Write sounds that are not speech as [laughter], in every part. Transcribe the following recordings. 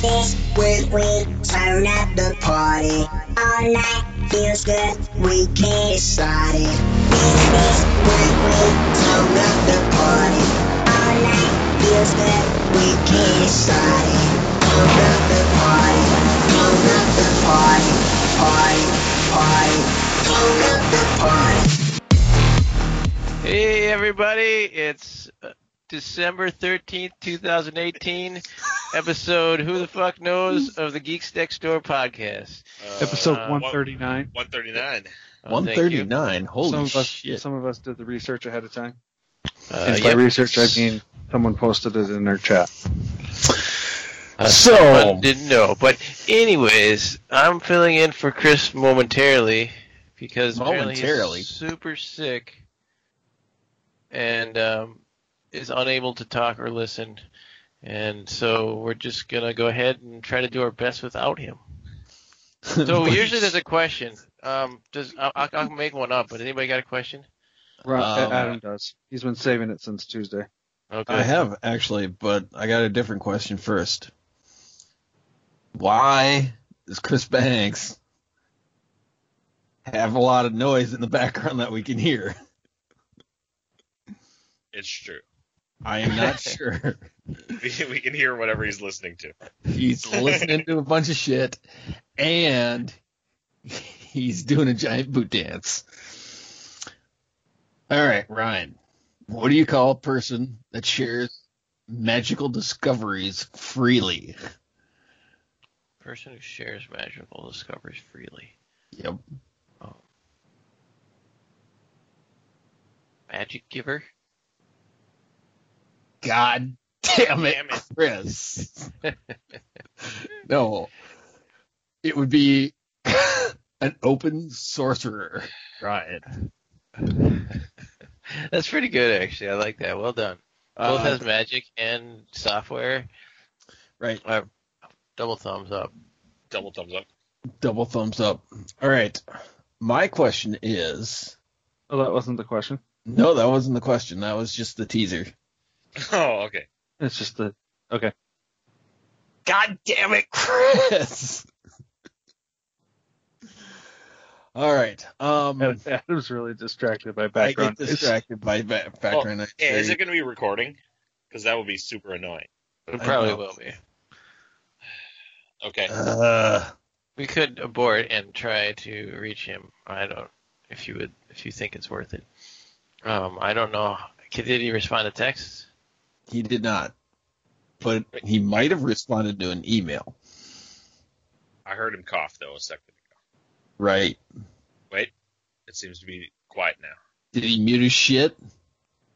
this week we turn up the party. All night feels good, we can't decide it. This week we turn up the party. All night feels good, we can't decide it. Turn up the party, turn up the party, party, party. Turn up the party. Hey everybody, it's uh, December 13th, 2018, episode Who the Fuck Knows of the Geeks Next Door podcast. Episode Uh, 139. 139. Oh, thank you. 139. Holy some of us, shit. some of us did the research ahead of time. Uh, and by yep. research, I mean someone posted it in their chat. Uh, So- didn't know. But anyways, I'm filling in for Chris momentarily because apparently he's Momentarily? super sick and um, is unable to talk or listen. And so we're just gonna go ahead and try to do our best without him. [laughs] So usually there's a question. Um, does I'll, I'll I'll make one up? But anybody got a question? Ron, Um, Adam does. He's been saving it since Tuesday. Okay. I have actually, but I got a different question first. Why does Chris Banks have a lot of noise in the background that we can hear? It's true. I am not [laughs] sure. We, we can hear whatever he's listening to. He's listening to a bunch of shit, and he's doing a giant boot dance. All right, Ryan. What do you call a person that shares magical discoveries freely? Person who shares magical discoveries freely. Yep. Oh. Magic giver. God damn it, Damn it. Chris. [laughs] no. It would be [laughs] an open sorcerer, Right. [laughs] That's pretty good, actually. I like that. Well done. Both Uh, has magic and software. right. Uh, double thumbs up. Double thumbs up. Double thumbs up. All right. My question is Oh, that wasn't the question. no, that wasn't the question. That was just the teaser. [laughs] Oh, okay. It's just the okay. God damn it, [laughs] Chris. All right. Um, [laughs] Adam's really distracted by background. I background. get distracted by ba- background noise. Yeah, is it going to be recording? Because that would be super annoying. It probably will be. Okay. Uh, We could abort and try to reach him. I don't. If you would, if you think it's worth it. Um, I don't know. Did he respond to texts? He did not, but he might have responded to an email. I heard him cough, though, a second ago. Right? Wait. It seems to be quiet now. Did he mute his shit?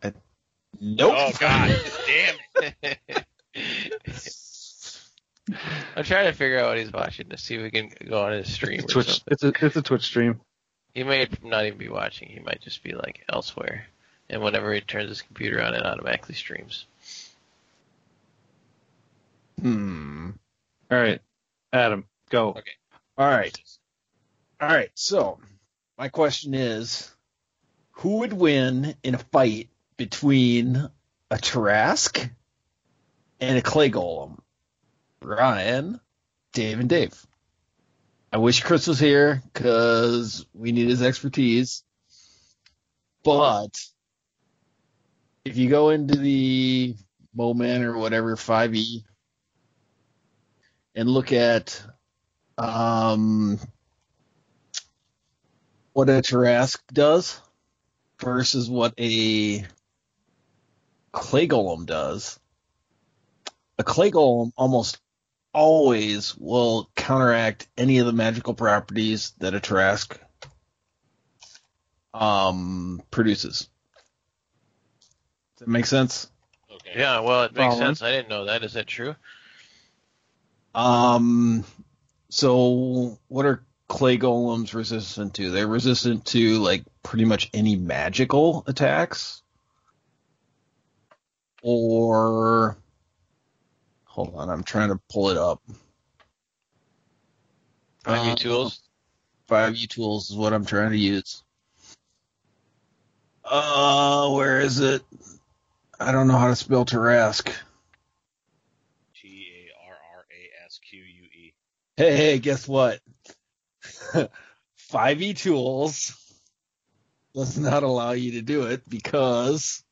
I, nope. Oh, God. [laughs] Damn it. I'm trying to figure out what he's watching to see if we can go on his stream. It's or Twitch. something. It's a it's a Twitch stream. He may not even be watching. He might just be like elsewhere. And whenever he turns his computer on, it automatically streams. Hmm. All right, Adam, go. Okay. All right. All right. So, my question is, who would win in a fight between a Tarrasque and a Clay Golem? Ryan, Dave, and Dave. I wish Chris was here because we need his expertise. But if you go into the Moman or whatever 5e and look at um, what a Tarrasque does versus what a Clay Golem does, a Clay Golem almost always will counteract any of the magical properties that a Tarrasque um, produces. Does that make sense? Okay. Yeah, well, it makes Following. sense. I didn't know that. Is that true? Um, so what are clay golems resistant to? They're resistant to like pretty much any magical attacks. Or hold on, I'm trying to pull it up. Five Uh, tools. Five U tools is what I'm trying to use. Uh, where is it? I don't know how to spell Tarrasque. T A R R A S Q U E. Hey, hey, guess what? [laughs] 5e tools does not allow you to do it because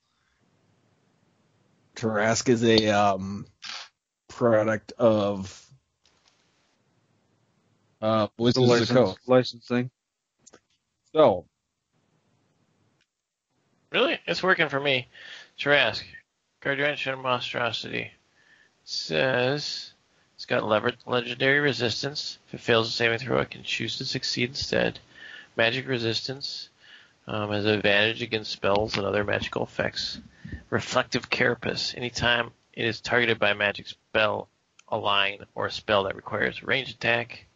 Tarrasque is a um, product of uh, The Wizards of the Coast. licensing. So, Really? It's working for me. Tarrasque, Gargantuan Monstrosity says it's got lever- legendary resistance. If it fails a saving throw, it can choose to succeed instead. Magic resistance um, has an advantage against spells and other magical effects. Reflective Carapace. Anytime it is targeted by a magic spell, a line, or a spell that requires range attack,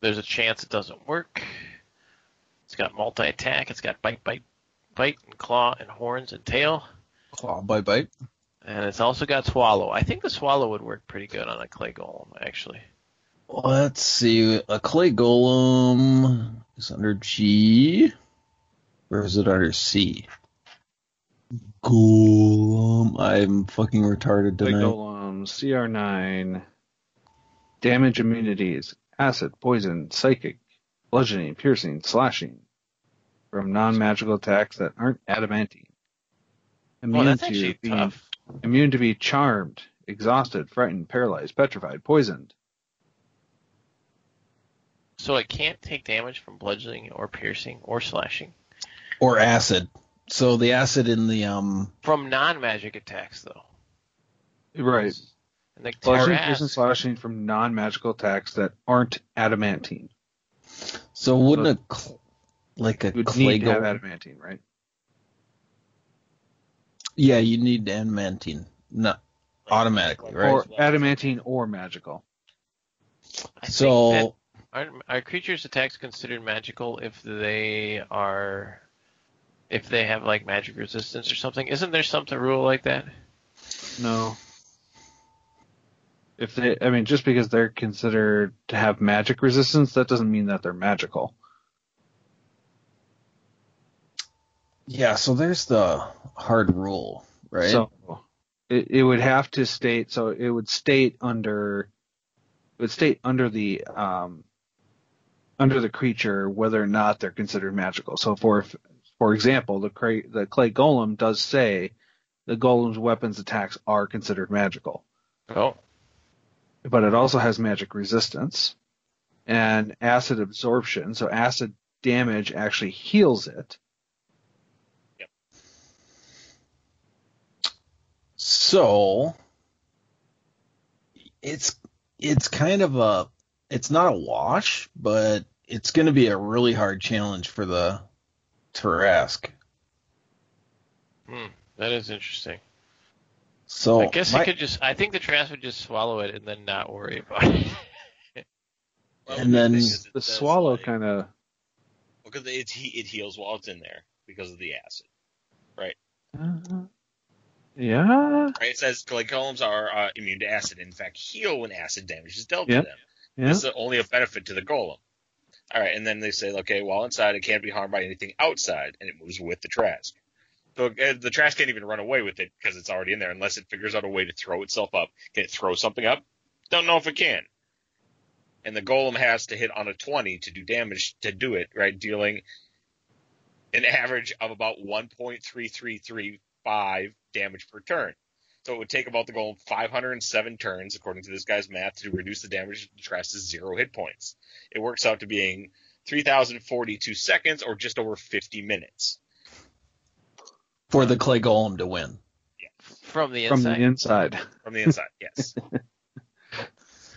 there's a chance it doesn't work. It's got multi attack. It's got bite, bite, bite, and claw, and horns and tail. claw bite bite. And it's also got swallow. I think the swallow would work pretty good on a clay golem, actually. Let's see. A clay golem is under G. Or is it under C? Golem. I'm fucking retarded Big tonight. Golem, CR9, damage immunities, acid, poison, psychic, bludgeoning, piercing, slashing from non-magical attacks that aren't adamantine. Well, oh, Immune that's to actually being tough. Immune to be charmed, exhausted, frightened, paralyzed, petrified, poisoned. So it can't take damage from bludgeoning or piercing or slashing. Or acid. So the acid in the um From non-magic attacks, though. Right. And the Bludgeoning, Tarrasque- piercing, slashing from non-magical attacks that aren't adamantine. so wouldn't a cl- like a You would clay need to have adamantine, right? Yeah, you need adamantine. Not automatically, right? Or adamantine or magical. I think that so Aren't, are creatures' attacks considered magical if they are, if they have like magic resistance or something? Isn't there something rule like that? No. If they, I mean, just because they're considered to have magic resistance, that doesn't mean that they're magical. Yeah, so there's the hard rule, right? So it, it would have to state, so it would state under, it would state under the, um, under the creature whether or not they're considered magical. So for, for example, the clay, the clay golem does say the golem's weapons attacks are considered magical. Oh, but it also has magic resistance and acid absorption. So acid damage actually heals it. So it's it's kind of a it's not a wash, but it's going to be a really hard challenge for the Tarrasque. hmm, that is interesting. So I guess my- I could just. I think the trash would just swallow it and then not worry about it. [laughs] Well, And then thing The swallow like- kind of. because it it heals while it's in there because of the acid. Yeah. Right? It says clay golems are uh, immune to acid. In fact, heal when acid damage is dealt Yep. to them. Yeah. This is only a benefit to the golem. All right, and then they say, okay, while inside, it can't be harmed by anything outside, and it moves with the trash. So uh, the trash can't even run away with it because it's already in there, unless it figures out a way to throw itself up. Can it throw something up? Don't know if it can. And the golem has to hit on a 20 to do damage to do it, right? Dealing an average of about 1.3335 damage per turn. So it would take about the golem 507 turns, according to this guy's math, to reduce the damage to trash to zero hit points. It works out to being 3,042 seconds or just over 50 minutes. for the clay golem to win. From the From inside. the inside. From the inside, yes. [laughs]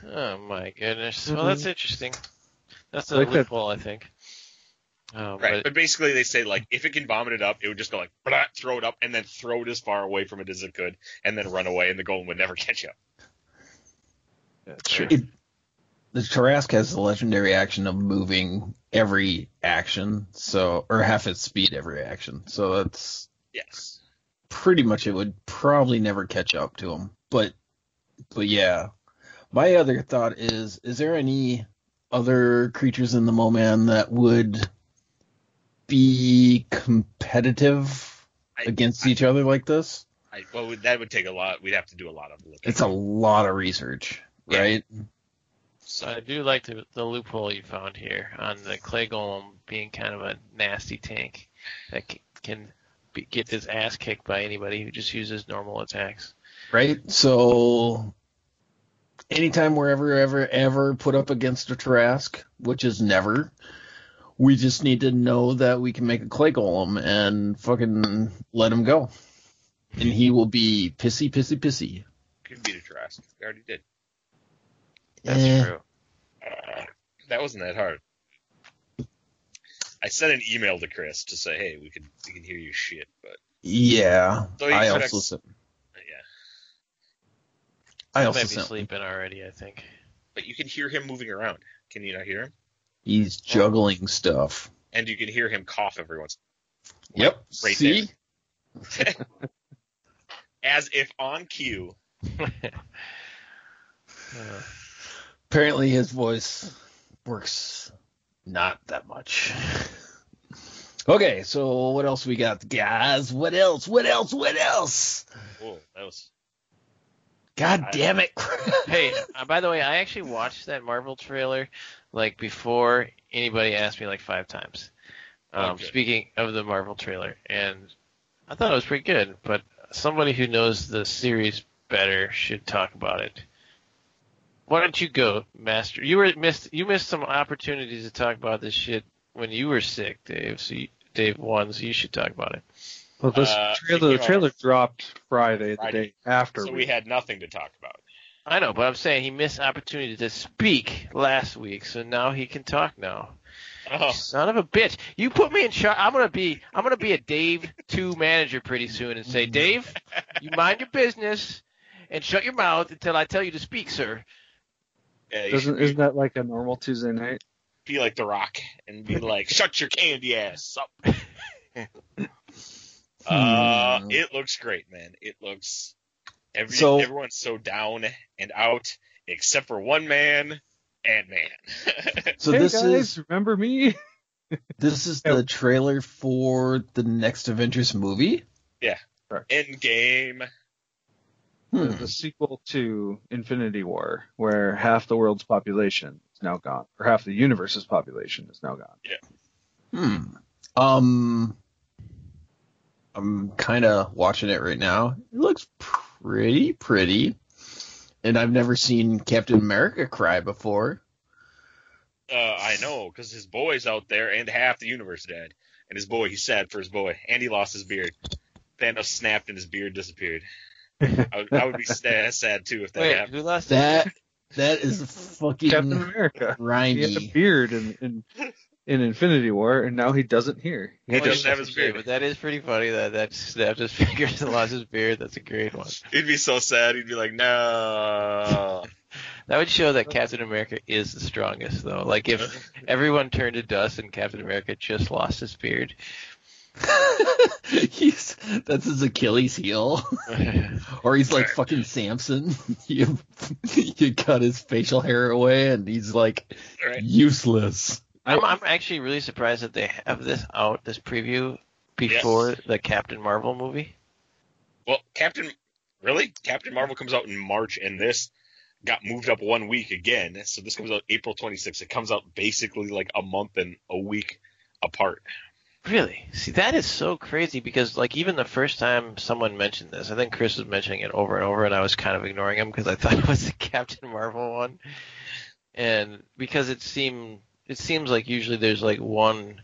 Oh my goodness. Well, mm-hmm. that's interesting. That's a Like that- I think. Oh, Right. but But basically, they say, like, if it can vomit it up, it would just go like, blah, throw it up, and then throw it as far away from it as it could, and then run away, and the golem would never [laughs] catch up. That's true. It, the Tarrasque has the legendary action of moving every action, so or half its speed every action. So that's Yes. pretty much it would probably never catch up to him. But but yeah. My other thought is is there any other creatures in the Moman that would be competitive I- against each other like this? I, well, that would take a lot. We'd have to do a lot of looking. It's a lot of research, Yeah. right? So I do like the, the loophole you found here on the clay golem being kind of a nasty tank that c- can be, get his ass kicked by anybody who just uses normal attacks. Right? So anytime we're ever, ever, ever put up against a Tarrasque, which is never, we just need to know that we can make a clay golem and fucking let him go. And he will be pissy, pissy, pissy. Could beat a Tarrasque. We already did. That's Eh, true. Uh, that wasn't that hard. I sent an email to Chris to say, hey, we can we can hear your shit, but Yeah. So I could also ex- sent, yeah. I He also might be sent, sleeping already, I think. But you can hear him moving around. Can you not hear him? He's juggling stuff. And you can hear him cough every once. Yep. Right See? [laughs] As if on cue. Uh, [laughs] Apparently his voice works not that much. [laughs] Okay, so what else we got, guys? What else? What else? What else? Whoa, that was God I- damn it! hey, uh, by the way, I actually watched that Marvel trailer like before anybody asked me like five times. Um, Okay. Speaking of the Marvel trailer, and I thought it was pretty good, but somebody who knows the series better should talk about it. Why don't you go, Master? You were missed. You missed some opportunities to talk about this shit when you were sick, Dave. So you, Dave won, so you should talk about it. Well, this Uh, trailer, the trailer dropped Friday, the day after. so we had nothing to talk about. I know, but I'm saying he missed opportunity to speak last week, so now he can talk now. Oh, Son of a bitch! You put me in charge. I'm gonna be I'm gonna be a Dave two manager pretty soon and say, Dave, you mind your business and shut your mouth until I tell you to speak, sir. yeah, Doesn't should isn't that like a normal Tuesday night? be like The Rock and be like, "Shut your candy ass up." [laughs] Uh, Hmm. it looks great, man. It looks every So- everyone's so down and out except for one man, Ant Man. [laughs] So hey this guys, is remember me? [laughs] this is the trailer for the next Avengers movie. Yeah. End game. Hmm. The, the sequel to Infinity War, where half the world's population is now gone, or half the universe's population is now gone. Yeah. Hmm. Um, I'm kind of watching it right now. It looks pretty pretty, pretty. and I've never seen Captain America cry before. Uh, I know because his boy's out there and half the universe dead, and his boy he's sad for his boy and he lost his beard. Thanos snapped and his beard disappeared. [laughs] I would, I would be sad, sad too if that Wait, happened. who lost That that is fucking Captain America. He had a beard in, in [laughs] in Infinity War, and now he doesn't hear. He He Well, doesn't have his beard. But that is pretty funny that that snapped his [laughs] fingers and lost his beard. That's a great one. [laughs] He'd be so sad. He'd be like, "No." [laughs] That would show that Captain America is the strongest, though. Like if everyone turned to dust and Captain America just lost his beard. he's that's his Achilles heel, or he's like fucking Samson. you you cut his facial hair away, and he's like Right. useless. I'm, I'm actually really surprised that they have this out, this preview, before the Captain Marvel movie. Well, Captain, really? Captain Marvel comes out in March, and this got moved up one week again. So this comes out April 26th. It comes out basically like a month and a week apart. Really? See, that is so crazy because, like, even the first time someone mentioned this, I think Chris was mentioning it over and over, and I was kind of ignoring him because I [laughs] thought it was the Captain Marvel one. And because it seemed, it seems like usually there's like one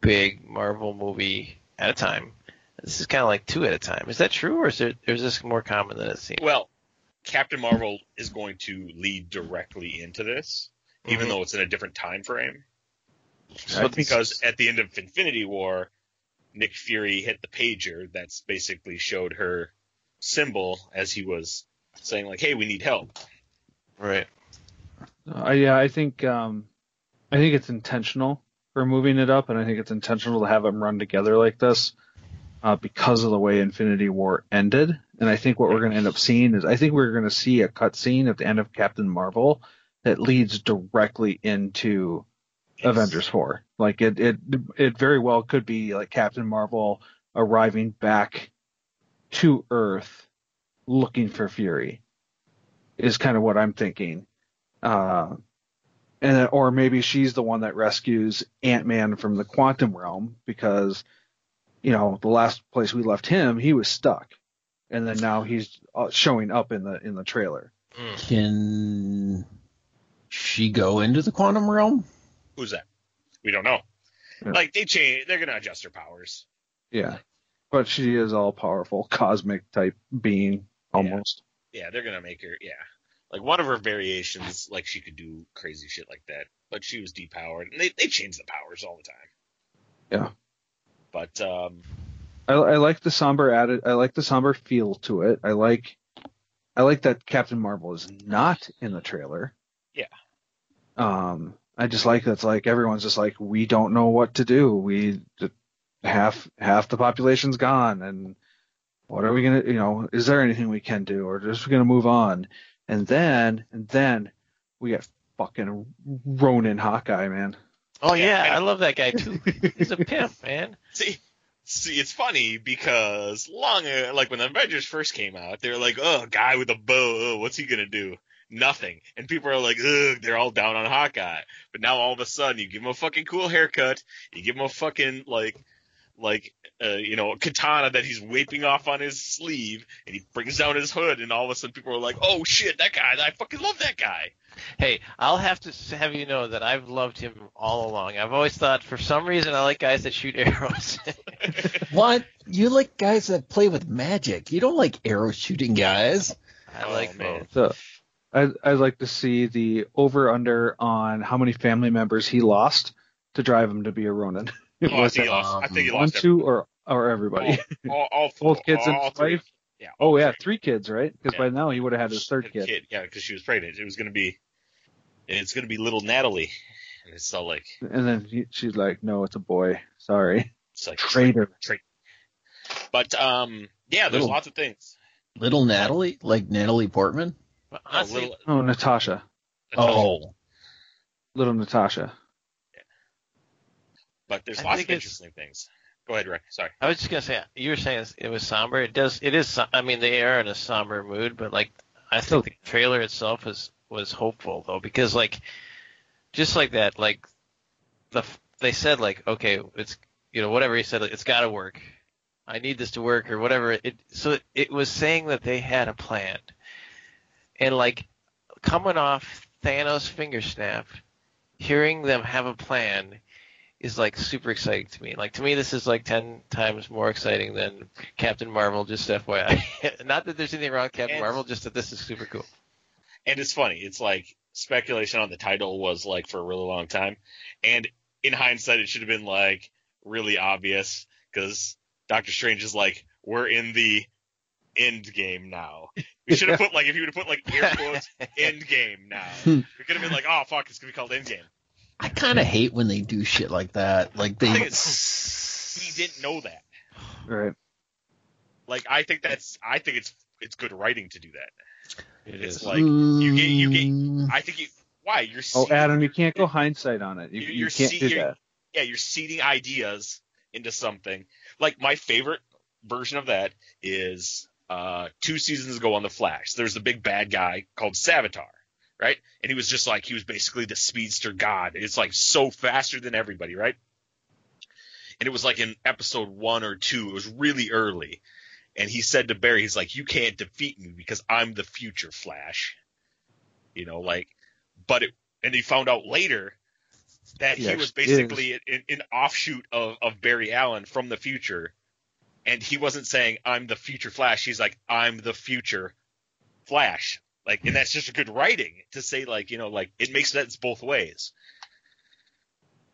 big Marvel movie at a time. This is kind of like two at a time. Is that true, or is, there, or is this more common than it seems? Well, Captain Marvel is going to lead directly into this, even Mhm. though it's in a different time frame. So because at the end of Infinity War, Nick Fury hit the pager that's basically showed her symbol as he was saying like, "Hey, we need help." right. Uh, yeah, I think um, I think it's intentional for moving it up, and I think it's intentional to have them run together like this uh, because of the way Infinity War ended. And I think what we're going to end up seeing is I think we're going to see a cutscene at the end of Captain Marvel that leads directly into Avengers Four. Like it, it, it very well could be like Captain Marvel arriving back to Earth looking for Fury. Is kind of what I'm thinking. Uh, and or maybe she's the one that rescues Ant Man from the quantum realm because, you know, the last place we left him, he was stuck, and then now he's uh, showing up in the in the trailer. Mm. Can she go into the quantum realm? Who's that? We don't know. Yeah. Like they change, they're gonna adjust her powers. Yeah, but she is all powerful, cosmic type being almost. Yeah, they're gonna make her. Yeah, like one of her variations, like she could do crazy shit like that, but she was depowered, and they they change the powers all the time. Yeah. But um, I, I like the somber added. I like the somber feel to it. I like, I like that Captain Marvel is not in the trailer. Yeah. Um, I just like that's like everyone's just like we don't know what to do. We half half the population's gone, and what are we gonna? You know, is there anything we can do, or just gonna move on? And then and then we get fucking Ronin Hawkeye, man. Oh Yeah, yeah, I- I love that guy too. He's a pimp, [laughs] man. see, see, it's funny because long, like when the Avengers first came out, they were like, "Oh, guy with a bow, oh, what's he gonna do?" Nothing, and people are like, "Ugh," they're all down on Hawkeye. But now all of a sudden, you give him a fucking cool haircut, you give him a fucking like, like, uh, you know, katana that he's waping off on his sleeve, and he brings down his hood, and all of a sudden, people are like, "Oh shit, that guy! I fucking love that guy." Hey, I'll have to have you know that I've loved him all along. I've always thought for some reason I like guys that shoot [laughs] arrows. [laughs] What? You like guys that play with magic. You don't like arrow shooting guys. I Oh, like man. both. So I, I'd like to see the over under on how many family members he lost to drive him to be a Ronin. Oh, I Was think it he lost. I think he one, lost. two, or or everybody? all, all, all, [laughs] Both kids and all his wife? Yeah. Oh yeah, three. three kids, right? Because Yeah. by now he would have had his third Had a kid. Yeah, because she was pregnant. It was gonna be, and it's gonna be little Natalie. And it's all like, And then he, she's like, "No, it's a boy. Sorry, it's like traitor." Tra- but um, yeah, there's Little- lots of things. Little Natalie, like Natalie Portman. But Oh, little, Oh, Natasha, Oh, little Natasha. But there's I lots of interesting things. Go ahead, Rick. Sorry. I was just gonna say you were saying it was somber. It does. It is. I mean, they are in a somber mood, but like I still think the trailer itself was was hopeful though because like just like that, like the they said like okay, it's you know whatever he said, like, it's got to work. I need this to work or whatever. It so it, it was saying that they had a plan, and like coming off Thanos' finger snap, hearing them have a plan is like super exciting to me. Like to me, this is like ten times more exciting than Captain Marvel. Just FYI, [laughs] not that there's anything wrong with Captain And- Marvel, just that this is super cool. And it's funny. It's like speculation on the title was like for a really long time, and in hindsight, it should have been like really obvious because Doctor Strange is like, we're in the end game now. We should have [laughs] put like if you would have put like air quotes [laughs] end game now. We could have been like, oh fuck, it's gonna be called end game. I kind of hate when they do shit like that. Like they. [sighs] he didn't know that. Right. Like I think that's I think it's it's good writing to do that. It It's is. like you get you get I think you why you're Oh, Adam, you can't go hindsight on it. You, You're- you you're can't see- do you're- that. yeah you're seeding ideas into something. Like my favorite version of that is uh two seasons ago on the Flash. There's the big bad guy called Savitar, right? And he was just like he was basically the speedster god. It's like so faster than everybody, right? And it was like in episode one or two. It was really early. And he said to Barry, he's like, "You can't defeat me because I'm the future Flash." You know, like, but it. And he found out later that He he was basically an, an offshoot of, of Barry Allen from the future. And he wasn't saying, I'm the future Flash. He's like, I'm the future Flash. Like, and that's just a good writing to say, like, you know, like, it makes sense both ways.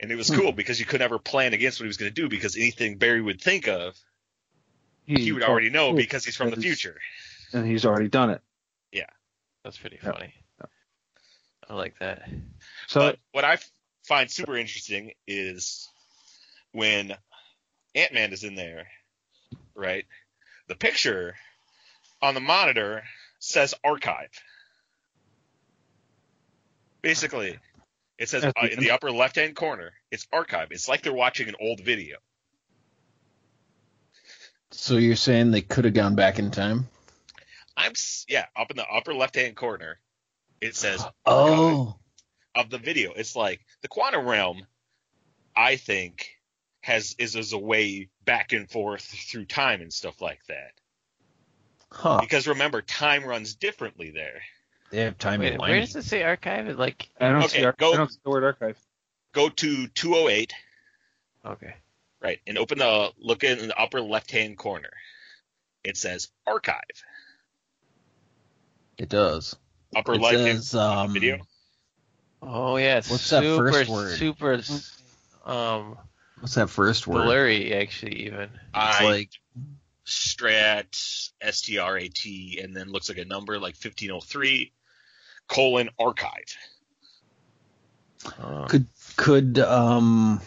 And it was hmm. cool because you could never plan against what he was going to do because anything Barry would think of, he would already know because he's from the future. and he's already done it. Yeah. That's pretty Yeah. funny. I like that. So but what I find super interesting is when Ant Man is in there, right? The picture on the monitor says archive. Basically, it says uh, in the upper left hand corner, it's archive. It's like they're watching an old video. So you're saying they could have gone back in time? I'm yeah, up in the upper left hand corner, it says [gasps] Oh, of the video. It's like the quantum realm. I think has is as a way back and forth through time and stuff like that. Huh. Because remember, time runs differently there. They have time Wait, in where does it say archive? It like I don't Okay, see. Ar- go- I don't see the word archive. Go to 208, okay. right, and open the look in the upper left hand corner. It says archive. It does. Upper It left hand says, um, video. Oh yeah, it's What's that super, first word? Super, um, What's that first word? blurry actually even. It's I like strat s t r a t and then looks like a number like 1503 colon archive. Uh, could could um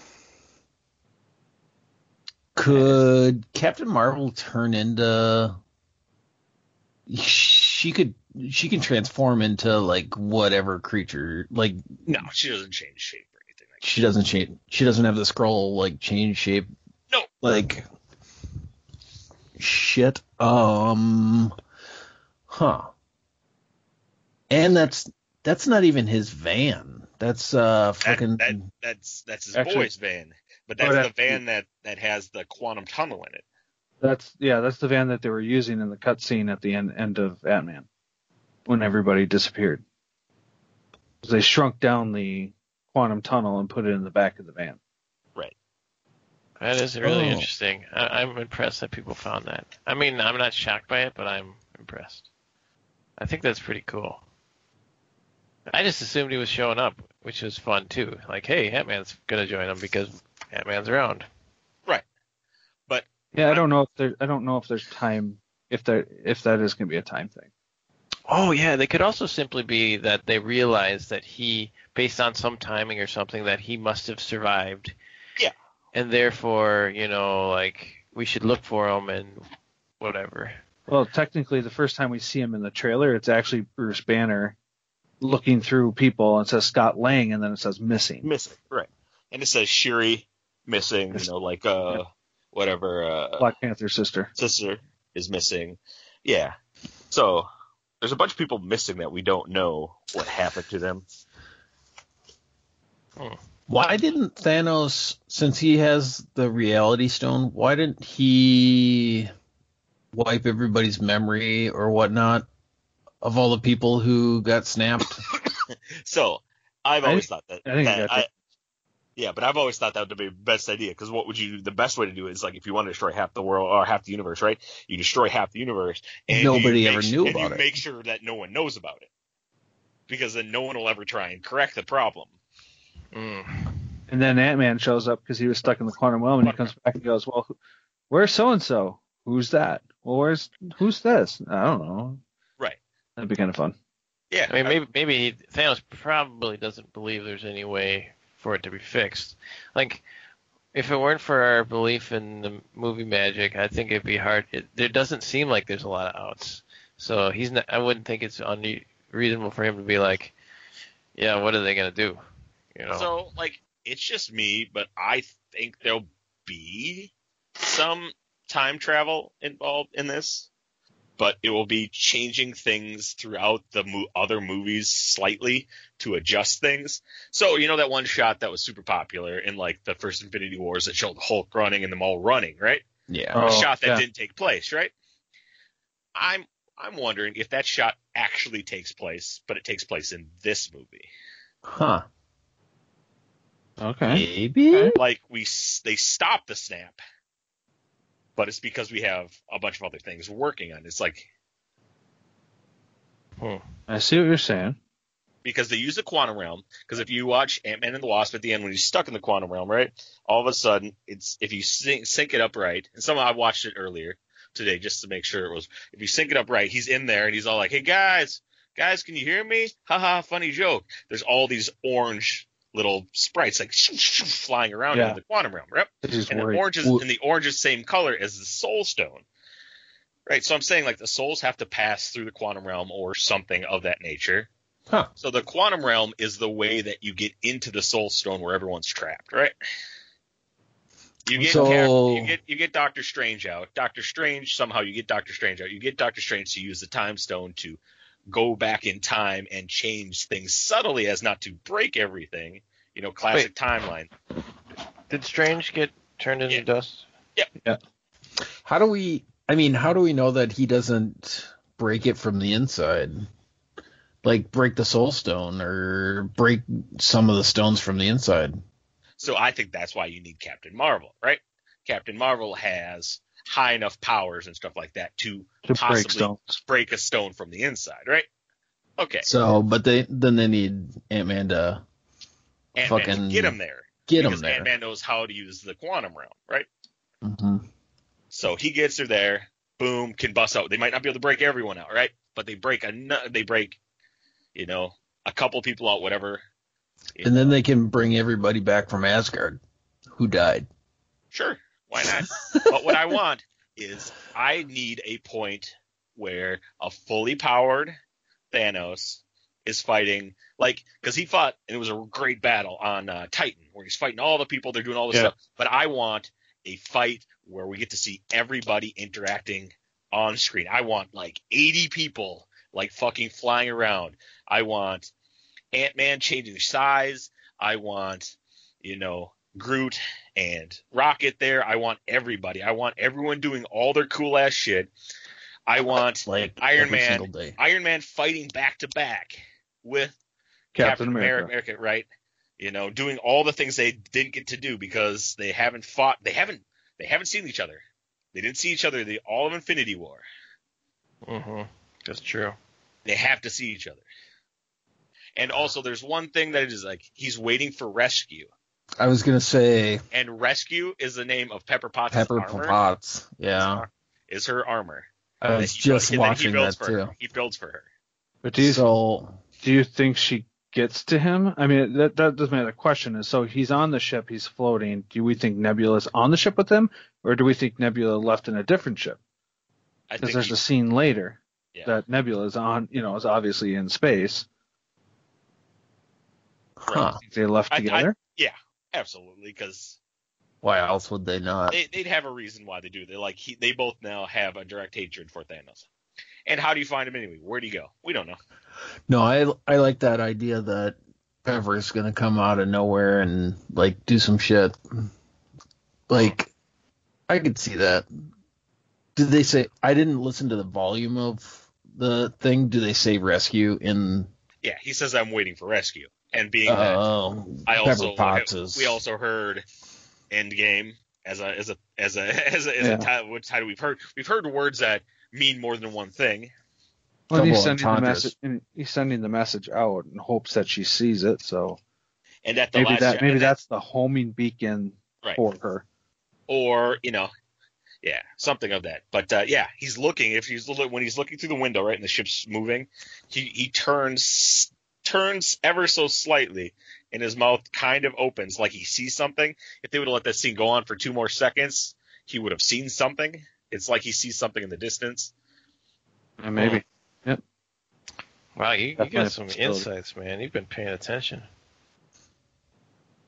could Captain Marvel turn into she could she can transform into like whatever creature like No, she doesn't change shape or anything like she doesn't change she doesn't have the scroll like change shape No. like shit um huh and that's that's not even his van that's uh fucking That, that that's that's his Actually- boy's van, but that's Oh, the van that that has the quantum tunnel in it. That's yeah. That's the van that they were using in the cutscene at the end end of Ant-Man, when everybody disappeared. They shrunk down the quantum tunnel and put it in the back of the van. That is really Oh. interesting. I, I'm impressed that people found that. I mean, I'm not shocked by it, but I'm impressed. I think that's pretty cool. I just assumed he was showing up, which was fun too. Like, hey, Ant-Man's gonna join them because Ant-Man's around. Right. But yeah, I don't know if there. I don't know if there's time. If there, if that is going to be a time thing. Oh yeah, they could also simply be that they realize that he, based on some timing or something, that he must have survived. Yeah. And therefore, you know, like we should look for him and whatever. Well, technically, the first time we see him in the trailer, it's actually Bruce Banner looking through people and says Scott Lang, and then it says missing. Missing, right? And it says Shuri missing. You know, like uh, whatever uh, Black Panther's sister. sister is missing. Yeah. So there's a bunch of people missing that we don't know what happened to them. Why didn't Thanos, since he has the reality stone, why didn't he wipe everybody's memory or whatnot of all the people who got snapped? [coughs] So I've I always thought that. I think that I, yeah, but I've always thought that would be the best idea because what would you? The best way to do it is like if you want to destroy half the world or half the universe, right? You destroy half the universe, and Nobody you ever make, knew and you about it. Make sure that no one knows about it, because then no one will ever try and correct the problem. Mm. And then Ant Man shows up because he was stuck in the quantum realm, and he comes back and goes, "Well, where's so and so? Who's that? Well, where's who's this? I don't know. Right. That'd be kind of fun. Yeah. I mean, maybe maybe he, Thanos probably doesn't believe there's any way for it to be fixed. Like, if it weren't for our belief in the movie magic, I think it'd be hard. It, there doesn't seem like there's a lot of outs. So he's not. I wouldn't think it's unreasonable for him to be like, yeah, what are they gonna do? You know. So, like, it's just me, but I think there'll be some time travel involved in this, but it will be changing things throughout the mo- other movies slightly to adjust things. So, you know that one shot that was super popular in like the first Infinity Wars that showed Hulk running and them all running, right? Yeah. Oh, a shot that yeah. didn't take place, right? I'm I'm wondering if that shot actually takes place, but it takes place in this movie. Huh. Okay. Maybe? like we they stop the snap, but it's because we have a bunch of other things working on. it. It's like I see what you're saying. because they use the quantum realm. Because if you watch Ant Man and the Wasp at the end when he's stuck in the quantum realm, right? All of a sudden, it's if you sync, sync it up right. And somehow I watched it earlier today just to make sure it was. If you sync it up right, he's in there and he's all like, "Hey guys, guys, can you hear me? Haha, funny joke." There's all these orange little sprites like flying around Yeah. in the quantum realm, right? And the orange is and the orange is same color as the soul stone. Right, so I'm saying like the souls have to pass through the quantum realm or something of that nature. Huh. So the quantum realm is the way that you get into the soul stone where everyone's trapped, right? You get So- Cap- you get you get Doctor Strange out. Doctor Strange somehow you get Doctor Strange out. You get Doctor Strange to use the Time Stone to go back in time and change things subtly as not to break everything. You know, classic timeline. Did Strange get turned into Yeah. dust? Yeah. Yeah. How do we? I mean, how do we know that he doesn't break it from the inside? Like break the Soul Stone or break some of the stones from the inside. So I think that's why you need Captain Marvel, right? Captain Marvel has high enough powers and stuff like that to To possibly break break a stone from the inside, right? Okay. So, but they then they need Ant Man to Ant-Man to fucking get him there. get him there. Ant-Man knows how to use the quantum realm, right? Mm-hmm. So he gets her there, boom, can bust out. They might not be able to break everyone out, right? But they break a they break, you know, a couple people out, whatever. You And then they can bring everybody back from Asgard who died. Sure, why not? [laughs] but what I want is I need a point where a fully powered Thanos is fighting, like, because he fought and it was a great battle on uh, Titan where he's fighting all the people, they're doing all this Yeah. stuff. But I want a fight where we get to see everybody interacting on screen. I want like 80 people like fucking flying around. I want Ant Man changing size. I want, you know, Groot and Rocket there. I want everybody. I want everyone doing all their cool ass shit. I want [laughs] Like Iron Man. day. Iron Man fighting back to back with Captain America. America, right? You know, doing all the things they didn't get to do because they haven't fought. They haven't. They haven't seen each other. They didn't see each other the all of Infinity War. Mm-hmm. That's true. They have to see each other. And also, there's one thing that is like he's waiting for rescue, I was gonna say and rescue is the name of Pepper Potts' Pepper armor. Potts. Yeah, Is her armor. I was just built- that he watching builds that for too. Her. He builds for her. But do you So do you think she gets to him? I mean, that that doesn't matter. The question is, so he's on the ship, he's floating. Do we think Nebula's on the ship with him, or do we think Nebula left in a different ship? Because there's he- a scene later Yeah. that Nebula is on, you know, is obviously in space. huh? They left I- I- together. Absolutely because Why else would they not? they, they'd have a reason why they do. They like he, they both now have a direct hatred for Thanos. And how do you find him anyway? Where do you go? We don't know. No, I I like that idea that Pepper's gonna come out of nowhere and like do some shit. Like, I could see that. Did they say? I didn't listen to the volume of the thing. Do they say rescue in? Yeah, he says I'm waiting for rescue. And being that Oh, I also Potts is. we also heard Endgame as a as a as a [laughs] as a, as Yeah. a title, which title we've heard we've heard words that mean more than one thing. Well, he's sending the message. He's sending the message out in hopes that she sees it. So And at the maybe last that maybe and that- that's the homing beacon right. for her. or you know, yeah, something of that. But uh, yeah, he's looking. If he's when he's looking through the window, right, and the ship's moving, he he turns turns ever so slightly, and his mouth kind of opens like he sees something. If they would have let that scene go on for two more seconds, he would have seen something. It's like he sees something in the distance. And maybe Wow, you, you got some insights, man. You've been paying attention.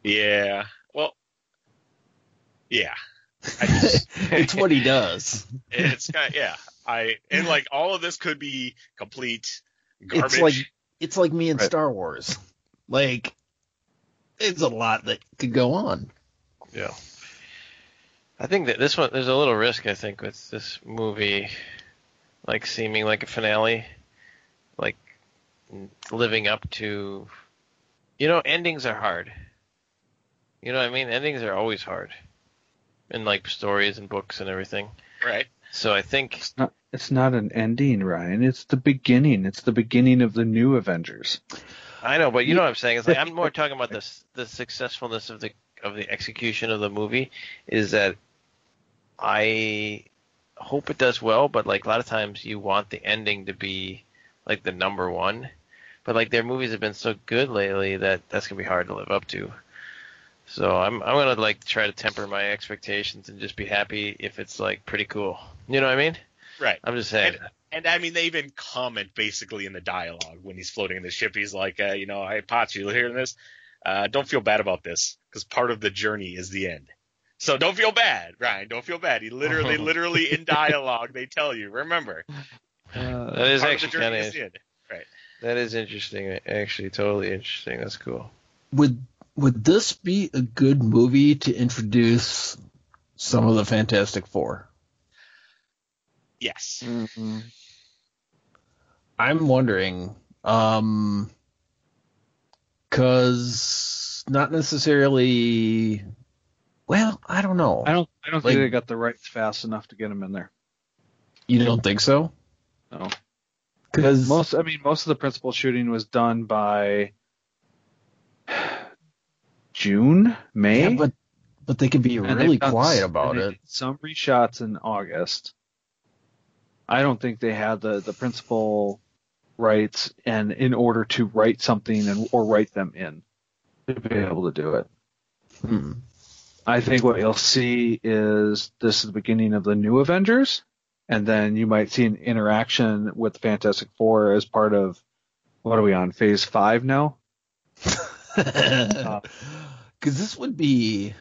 Yeah. Well. Yeah. [laughs] Just, it's what he does. it's kind yeah. I and like all of this could be complete garbage. It's like it's like me and Right. Star Wars. Like, it's a lot that could go on. Yeah. I think that this one, there's a little risk, I think, with this movie, like seeming like a finale, like living up to, you know, endings are hard. You know what I mean? Endings are always hard, in like stories and books and everything. right. So I think, it's not. It's not an ending, Ryan. It's the beginning. It's the beginning of the new Avengers. I know, but you know what I'm saying? It's like I'm more [laughs] talking about the the successfulness of the of the execution of the movie. Is that I hope it does well, but like a lot of times you want the ending to be like the number one, but like their movies have been so good lately that that's gonna be hard to live up to. So I'm I'm gonna like try to temper my expectations and just be happy if it's like pretty cool. You know what I mean? Right. I'm just saying. And I mean, they even comment basically in the dialogue when he's floating in the ship. He's like, uh, you know, hey, Potts, you hearing this? Uh, don't feel bad about this because part of the journey is the end. So don't feel bad, Ryan. Don't feel bad. He literally, [laughs] literally in dialogue, they tell you. Remember, [laughs] Uh, That is part of the actually journey kind is of the end. that is interesting. Actually, totally interesting. That's cool. Would would this be a good movie to introduce some of the Fantastic Four? Yes. mhm. I'm wondering, um, cause not necessarily. Well, I don't know. I don't. I don't Like- think they got the rights fast enough to get them in there. You don't think so? No. Because Most. I mean, most of the principal shooting was done by [sighs] June, May. yeah, but but they can be And really quiet s- about it. did Some reshots in August. I don't think they had the the principal rights, and in order to write something and or write them in, to be able to do it. Hmm. I think what you'll see is this is the beginning of the new Avengers, and then you might see an interaction with the Fantastic Four as part of what are we on phase five now? [laughs] Because this would be,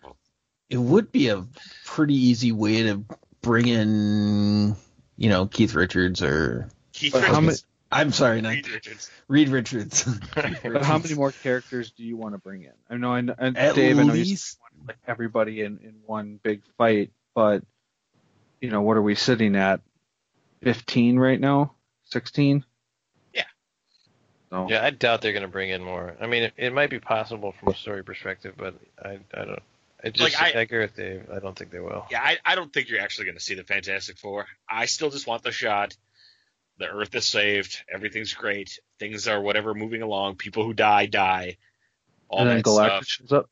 it would be a pretty easy way to bring in, you know, Keith Richards or Keith But how Richards. I'm sorry, not Reed Richards. Reed Richards. [laughs] But how many more characters do you want to bring in? I know, I know and At Dave, I know you want like everybody in, in one big fight, but you know, what are we sitting at? Fifteen right now? Sixteen? Yeah. So Yeah, I doubt they're going to bring in more. I mean, it, it might be possible from a story perspective, but I, I don't. I just Like, I- I, agree with Dave. I don't think they will. Yeah, I, I don't think you're actually going to see the Fantastic Four. I still just want the shot. The Earth is saved. Everything's great. Things are whatever moving along. People who die die. All and then that Galactus stuff. shows up.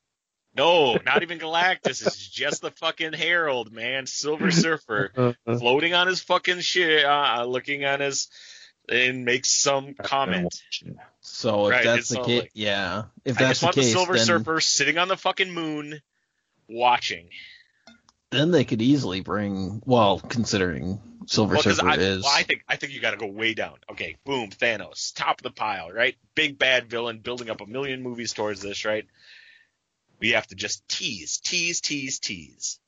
No, not even Galactus. it's just the fucking Herald, man. Silver Surfer Uh, [laughs] floating on his fucking shit, uh, looking on his, and makes some comment. so if Right, that's the case, like- yeah. If that's I that's just want the the case, Silver then, Surfer sitting on the fucking moon, watching. then they could easily bring. Well, considering Silver Well, Surfer I, is, well, I think I think you got to go way down. Okay, boom, Thanos, top of the pile, right? Big bad villain, building up a million movies towards this, right? We have to just tease, tease, tease, tease,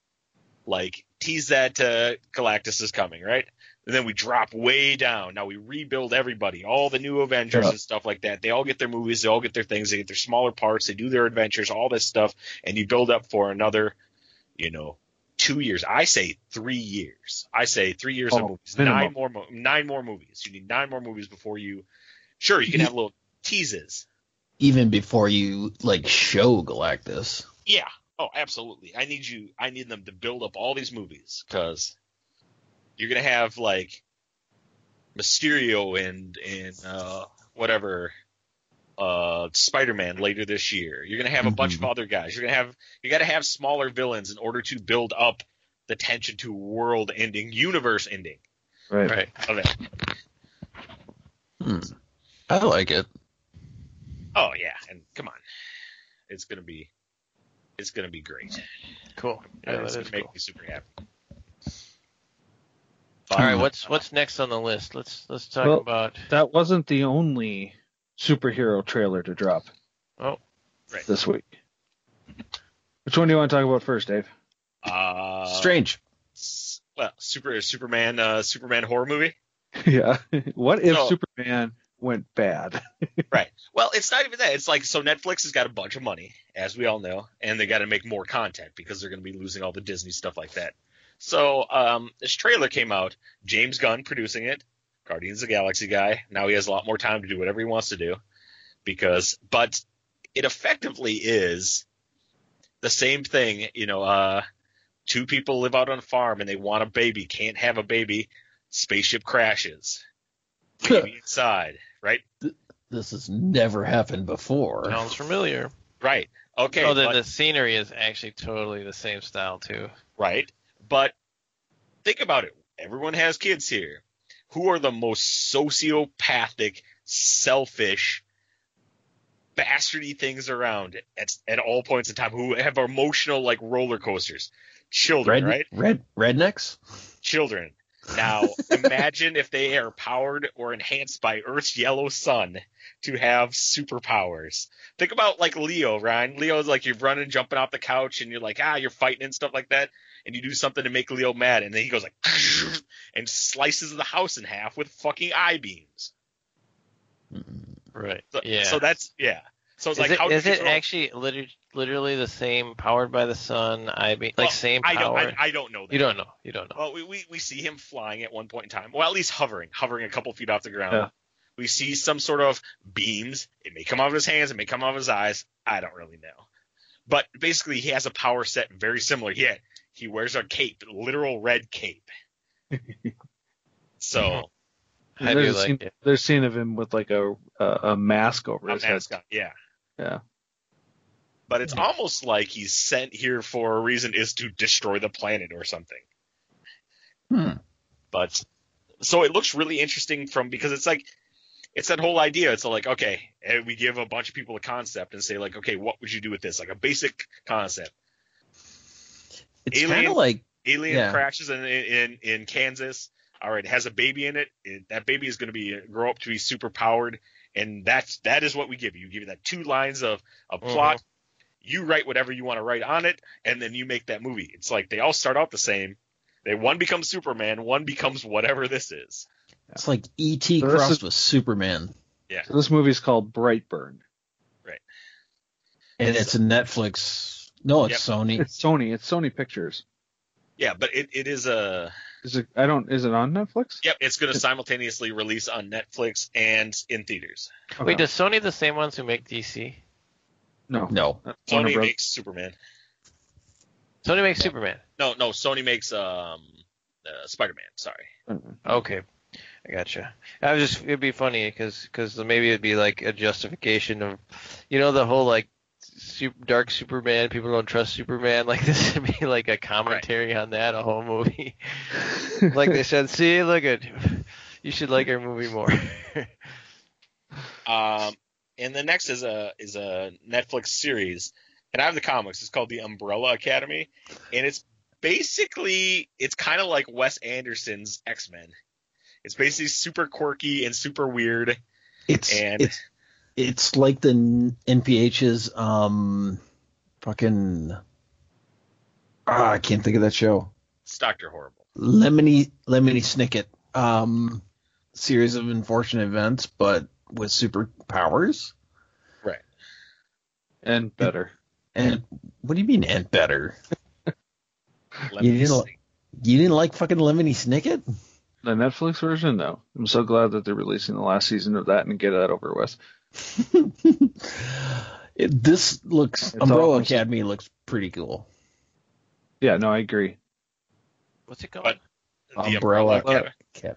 like tease that uh, Galactus is coming, right? And then we drop way down. Now we rebuild everybody, all the new Avengers Yeah. and stuff like that. They all get their movies, they all get their things, they get their smaller parts, they do their adventures, all this stuff, and you build up for another, you know, two years. I say three years. I say three years of Oh, movies. minimum. Nine more, mo- nine more movies. You need nine more movies before you. Sure, you can have little teases. even before you like show Galactus. Yeah. Oh, absolutely. I need you. I need them to build up all these movies because you're gonna have like Mysterio and and uh, whatever uh, Spider-Man later this year. You're gonna have a bunch of Mhm. other guys. You're gonna have you got to have smaller villains in order to build up the tension to world-ending, universe-ending Right. Right. event. Hmm. I like it. Oh yeah, and come on, it's gonna be it's gonna be great. Cool. Yeah, it's that gonna make cool. me super happy. All right, what's what's next on the list? Let's let's talk Well- about. That wasn't the only superhero trailer to drop Oh, Right. this week. Which one do you want to talk about first, Dave? Uh, Strange. Well, super Superman, uh, Superman horror movie. [laughs] yeah. What if So- Superman went bad? [laughs] Right. Well, it's not even that. It's like so Netflix has got a bunch of money, as we all know, and they got to make more content because they're going to be losing all the Disney stuff like that. So um, this trailer came out. James Gunn producing it, Guardians of the Galaxy guy. Now he has a lot more time to do whatever he wants to do, because but it effectively is the same thing. You know, uh, two people live out on a farm and they want a baby, can't have a baby. Spaceship crashes. [laughs] Baby inside, right? This has never happened before. sounds familiar. Right. Okay. oh, then but- the scenery is actually totally the same style too. right? But think about it. Everyone has kids here. Who are the most sociopathic, selfish, bastardy things around at, at all points in time? Who have emotional like roller coasters? Children, Red, right? red, rednecks. Children. Now, [laughs] imagine if they are powered or enhanced by Earth's yellow sun to have superpowers. Think about like Leo, Ryan. Leo's like you're running, jumping off the couch, and you're like, ah, you're fighting and stuff like that. And you do something to make Leo mad, and then he goes like, [laughs] and slices the house in half with fucking eye beams. Mm-hmm. Right. So, yeah. so that's yeah. So it's is like it, how do is it control- actually liter- literally the same powered by the sun? I mean, like Well, same I power. don't. I, I don't know that. you don't know. You don't know. Well, we, we, we see him flying at one point in time. Well, at least hovering, hovering a couple feet off the ground. Yeah. We see some sort of beams. It may come out of his hands. It may come out of his eyes. I don't really know. But basically, he has a power set very similar. He he wears a cape, literal red cape. [laughs] so I there's do a like scene, it. There's a scene of him with like a a, a mask over a his head. mascot, yeah. Yeah. But it's almost like he's sent here for a reason is to destroy the planet or something. Hmm. But so it looks really interesting from because it's like it's that whole idea. It's like okay, we give a bunch of people a concept and say like, okay, what would you do with this? Like a basic concept. It's Alien- kind of like Alien Yeah. crashes in, in in Kansas. All right, it has a baby in it. it that baby is going to be uh, grow up to be super powered, and that's that is what we give you. We give you that two lines of a mm-hmm. plot. You write whatever you want to write on it, and then you make that movie. It's like they all start out the same. They one becomes Superman, one becomes whatever this is. it's like E.T. So crossed is- with Superman, So this movie's called Brightburn. Right. And it's a Netflix. No, it's Sony. It's Sony. It's Sony Pictures. Yeah, but it, it is a Is it? I don't. Is it on Netflix? yep. It's going to simultaneously release on Netflix and in theaters. Okay. Wait, does Sony the same ones who make DC? no. No, That's Warner Sony Bros. makes Superman. Sony makes Superman. No, no. Sony makes um uh, Spider Man. Sorry. Okay, I gotcha. I was just it'd be funny because maybe it'd be like a justification of, you know, the whole like super, dark Superman. People don't trust Superman. [laughs] Like this would be like a commentary on that, a whole movie. [laughs] like they said, see, look at, you should like our movie more. [laughs] Um, and the next is a is a Netflix series, and I have the comics. It's called The Umbrella Academy, and it's basically it's kind of like Wes Anderson's X Men. It's basically super quirky and super weird, it's and it's it's like the NPH's um fucking ah, I can't think of that show. it's Doctor Horrible. Lemony Lemony Snicket um series of unfortunate events, but with superpowers. Right. And better. And what do you mean and better? [laughs] You didn't Snicket. like- You didn't like fucking Lemony Snicket? The Netflix version, no. I'm so glad that they're releasing the last season of that and get that over with. It, this looks It's Umbrella almost- Academy looks pretty cool. Yeah, no, I agree. What's it called? But- The Umbrella Academy.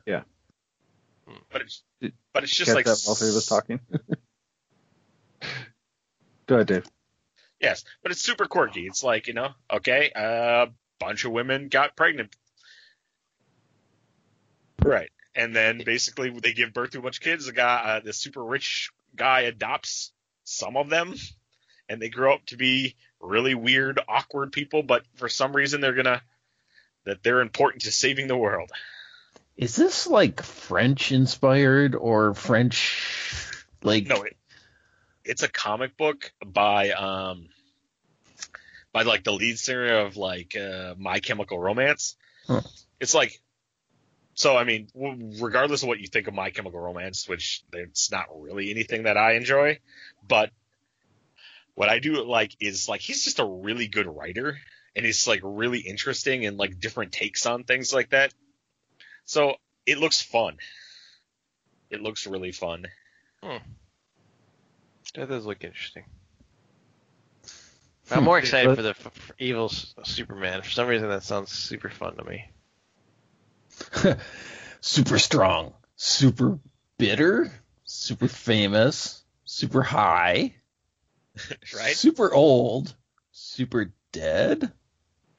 Yeah, But it's but it's just Get like that while three of us talking. [laughs] Go ahead, Dave. Yes, but it's super quirky. It's like, you know, okay, a bunch of women got pregnant. Right. And then basically they give birth to a bunch of kids. The guy, uh, the super rich guy adopts some of them and they grow up to be really weird, awkward people, but for some reason they're gonna, that they're important to saving the world. Is this like French inspired or French like No, it, it's a comic book by, um, by like the lead singer of like, uh, My Chemical Romance. Huh. It's like, so I mean, regardless of what you think of My Chemical Romance, which it's not really anything that I enjoy, but what I do like is like he's just a really good writer, and he's like really interesting and like different takes on things like that. So it looks fun. It looks really fun. Hmm. That does look interesting. [laughs] I'm more excited for the for evil Superman. For some reason, that sounds super fun to me. [laughs] super strong, super bitter, super famous, super high, [laughs] Right? super old, super dead,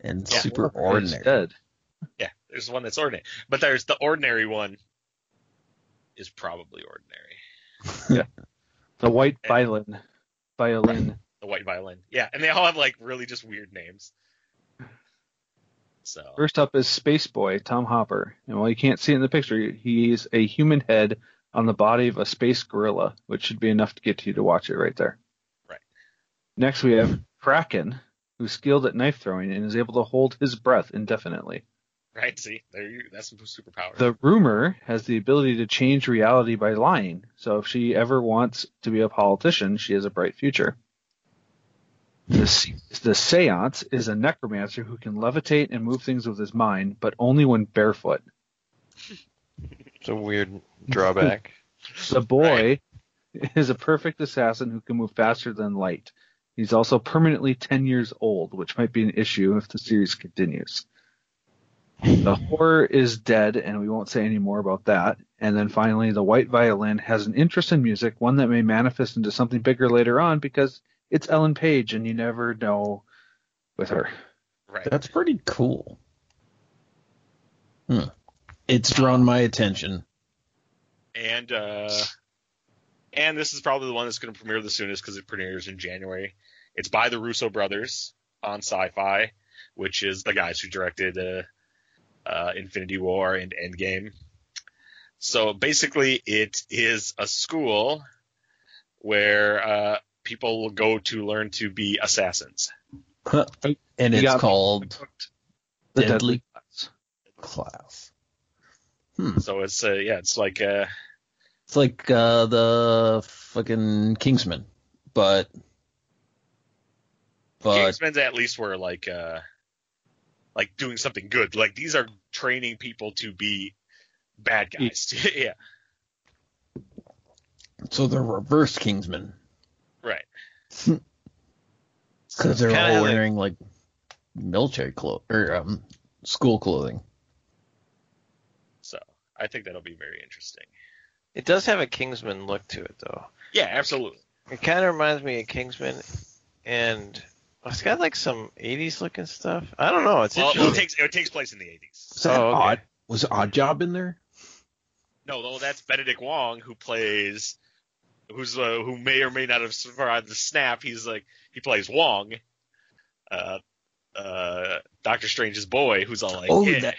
and Yeah. super ordinary. dead. Yeah, there's one that's ordinary, but there's the ordinary one is probably ordinary. [laughs] yeah, The white violin. Violin. The white violin. Yeah, and they all have like really just weird names. So First up is Space Boy Tom Hopper, and while you can't see it in the picture, he's a human head on the body of a space gorilla, which should be enough to get you to watch it right there. Right. Next, we have Kraken, who's skilled at knife throwing and is able to hold his breath indefinitely. right, see, there you that's some superpower. The rumor has the ability to change reality by lying, so if she ever wants to be a politician, she has a bright future. The, the seance is a necromancer who can levitate and move things with his mind, but only when barefoot. [laughs] It's a weird drawback. [laughs] The boy is a perfect assassin who can move faster than light. He's also permanently 10 years old, which might be an issue if the series continues. The [laughs] horror is dead, and we won't say any more about that. And then finally, the white violin has an interest in music, one that may manifest into something bigger later on because it's Ellen Page, and you never know with her. right. That's pretty cool. Hmm. It's drawn my attention. and uh, and this is probably the one that's going to premiere the soonest because it premieres in January. It's by the Russo brothers on Syfy, which is the guys who directed uh, uh, Infinity War and Endgame. So basically, it is a school where uh, people will go to learn to be assassins. [laughs] and it's it's called The Deadly Class. Class. Hmm. So it's uh, yeah, it's like uh, It's like uh, the fucking Kingsman, but but Kingsmen's at least were like uh like doing something good. Like these are training people to be bad guys. [laughs] yeah. so they're reverse Kingsmen Right. Because they're all wearing like military clothes or um, school clothing. So I think that'll be very interesting. It does have a Kingsman look to it, though. Yeah, absolutely. It kind of reminds me of Kingsman, and it's got like some '80s looking stuff. I don't know. It's Well, well, it takes it takes place in the eighties. Was that Oh, okay. odd? Was Odd Job in there? No, no, that's Benedict Wong who plays who's uh, who may or may not have survived the snap. He's like he plays Wong. Uh uh Doctor Strange's boy who's all like Oh, yeah. that-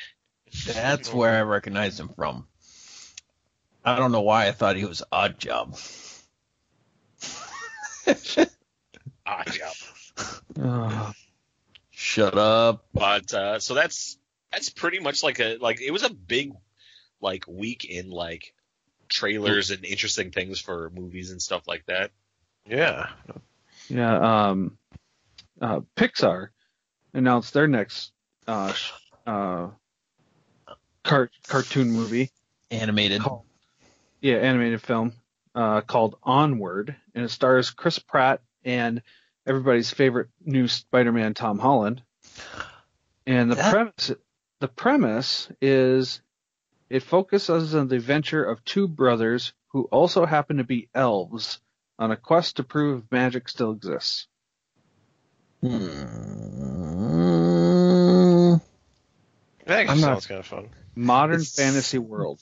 That's [laughs] where I recognized him from. I don't know why I thought he was Odd Job. [laughs] odd job. [sighs] Shut up. But uh, so that's that's pretty much like a like it was a big like week in like trailers and interesting things for movies and stuff like that. yeah. Yeah, um, uh, Pixar announced their next uh, uh, car- cartoon movie. Animated. Called, yeah, animated film uh, called Onward, and it stars Chris Pratt and everybody's favorite new Spider-Man, Tom Holland. And the That- premise, the premise is, it focuses on the adventure of two brothers who also happen to be elves on a quest to prove magic still exists. Hmm. It actually I'm not- sounds kind of fun. Modern It's- fantasy world.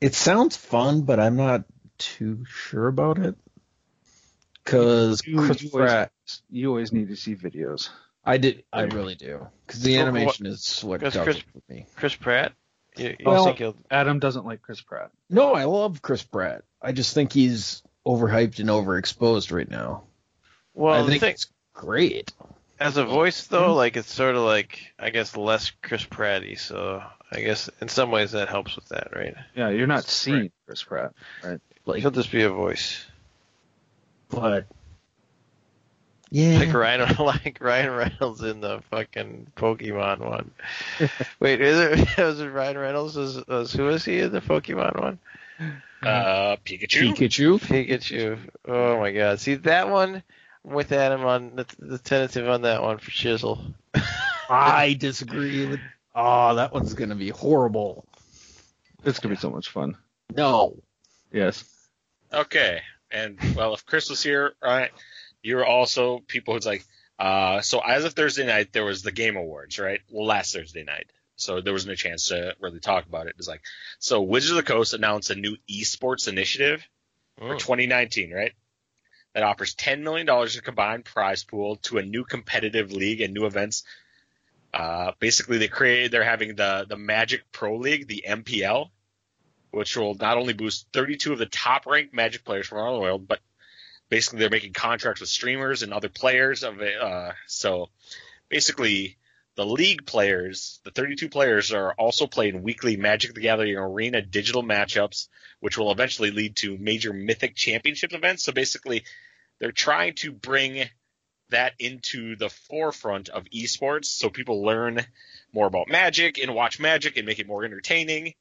It sounds fun, but I'm not too sure about it. Because You, Chris you always, Pratt, you always need to see videos. I did, I really do. Because the Well, animation is what because does Chris- it for me. Chris Pratt. You, you Well- think he'll? Adam doesn't like Chris Pratt. No, I love Chris Pratt. I just think he's overhyped and overexposed right now. Well, I think thing, it's great. as a voice though, mm-hmm. like it's sort of like I guess less Chris Pratty. So I guess in some ways that helps with that, right? Yeah, you're not Right. seeing Chris Pratt. Like, He'll just be a voice, but yeah, like Ryan, [laughs] like Ryan Reynolds in the fucking Pokemon one. [laughs] Wait, is it [laughs] was it Ryan Reynolds? Was, was who was he in the Pokemon one? Uh, Pikachu. Pikachu. Pikachu. Oh my god. See that one with Adam on the, the tentative on that one for Chisel. I disagree with. Oh, that one's gonna be horrible. It's gonna be so much fun. No. Yes. Okay, and well, if Chris was here, right, you're also people who's like, uh, so as of Thursday night, there was the Game Awards, right? Well, last Thursday night, so there wasn't a chance to really talk about it. It's like, so Wizards of the Coast announced a new esports initiative for Mm. 2019, right? That offers $10 million in combined prize pool to a new competitive league and new events Uh, basically, they created they're having the the Magic Pro League, the MPL, which will not only boost 32 of the top ranked Magic players from around the world, but basically they're making contracts with streamers and other players of it. Uh, so basically, the league players, the 32 players, are also playing weekly Magic the Gathering Arena digital matchups, which will eventually lead to major Mythic Championship events. So basically, they're trying to bring that into the forefront of esports so people learn more about Magic and watch Magic and make it more entertaining.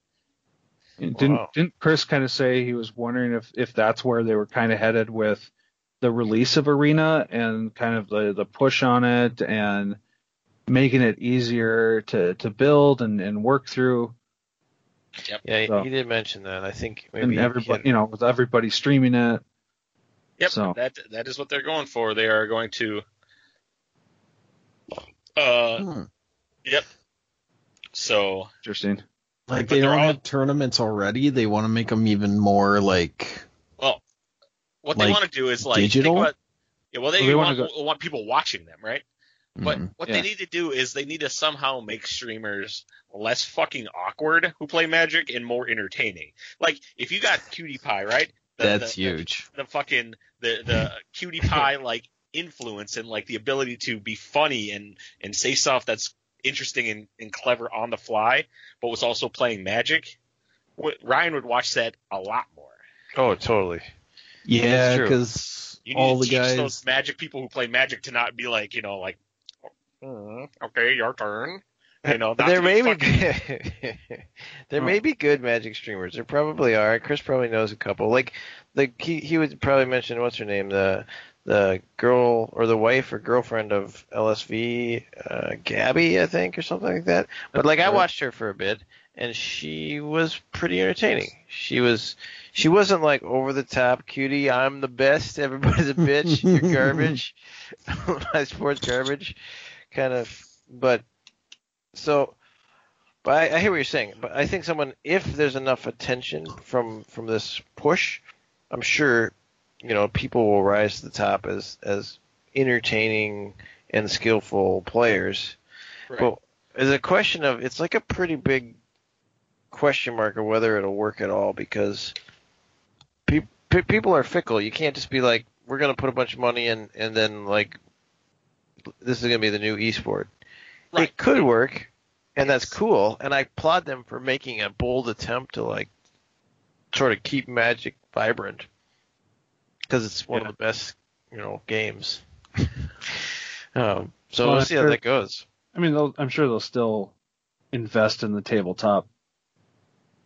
Didn't Wow. didn't Chris kind of say he was wondering if if that's where they were kind of headed with the release of Arena and kind of the the push on it and making it easier to to build and and work through Yep. Yeah, he, So- he did mention that. I think maybe and everybody had- you know with everybody streaming it. Yep, So- that that is what they're going for. They are going to. Uh, Hmm. so Interesting. Like they don't all- have tournaments already. They want to make them even more like well, what they want to do is like think digital? about- yeah, well, they, Well, they want wanna want people watching them, right? But mm, what Yeah. they need to do is they need to somehow make streamers less fucking awkward who play Magic and more entertaining. Like if you got Cutie Pie, right? The- that's the- huge. The, fucking the the [laughs] Cutie Pie like influence and like the ability to be funny and and say stuff that's interesting and, and clever on the fly, but was also playing Magic. Wh- Ryan would watch that a lot more. Oh, totally. Yeah, because You need all to the teach guys. those Magic people who play Magic to not be like you know like, "Mm, okay, your turn. You know, there may be fucking- [laughs] there may be good Magic streamers. There probably are. Chris probably knows a couple. Like the he he would probably mention what's her name the the girl or the wife or girlfriend of LSV, uh, Gabby, I think, or something like that. But like I watched her for a bit, and she was pretty entertaining. She was she wasn't like over the top cutie. I'm the best. Everybody's a bitch. You're [laughs] garbage. [laughs] My sports garbage, kind of. But so, but I, I hear what you're saying. But I think someone, if there's enough attention from from this push, I'm sure, you know, people will rise to the top as as entertaining and skillful players. Right. But it's a question of it's like a pretty big question mark of whether it'll work at all because pe- pe- people are fickle. You can't just be like, we're going to put a bunch of money in and then like this is going to be the new esport. Right. It could work, and that's cool. And I applaud them for making a bold attempt to like sort of keep Magic vibrant because it's one Yeah. of the best, you know, games. [laughs] um, so Well, we'll see how that goes. I mean, they'll, I'm sure they'll still invest in the tabletop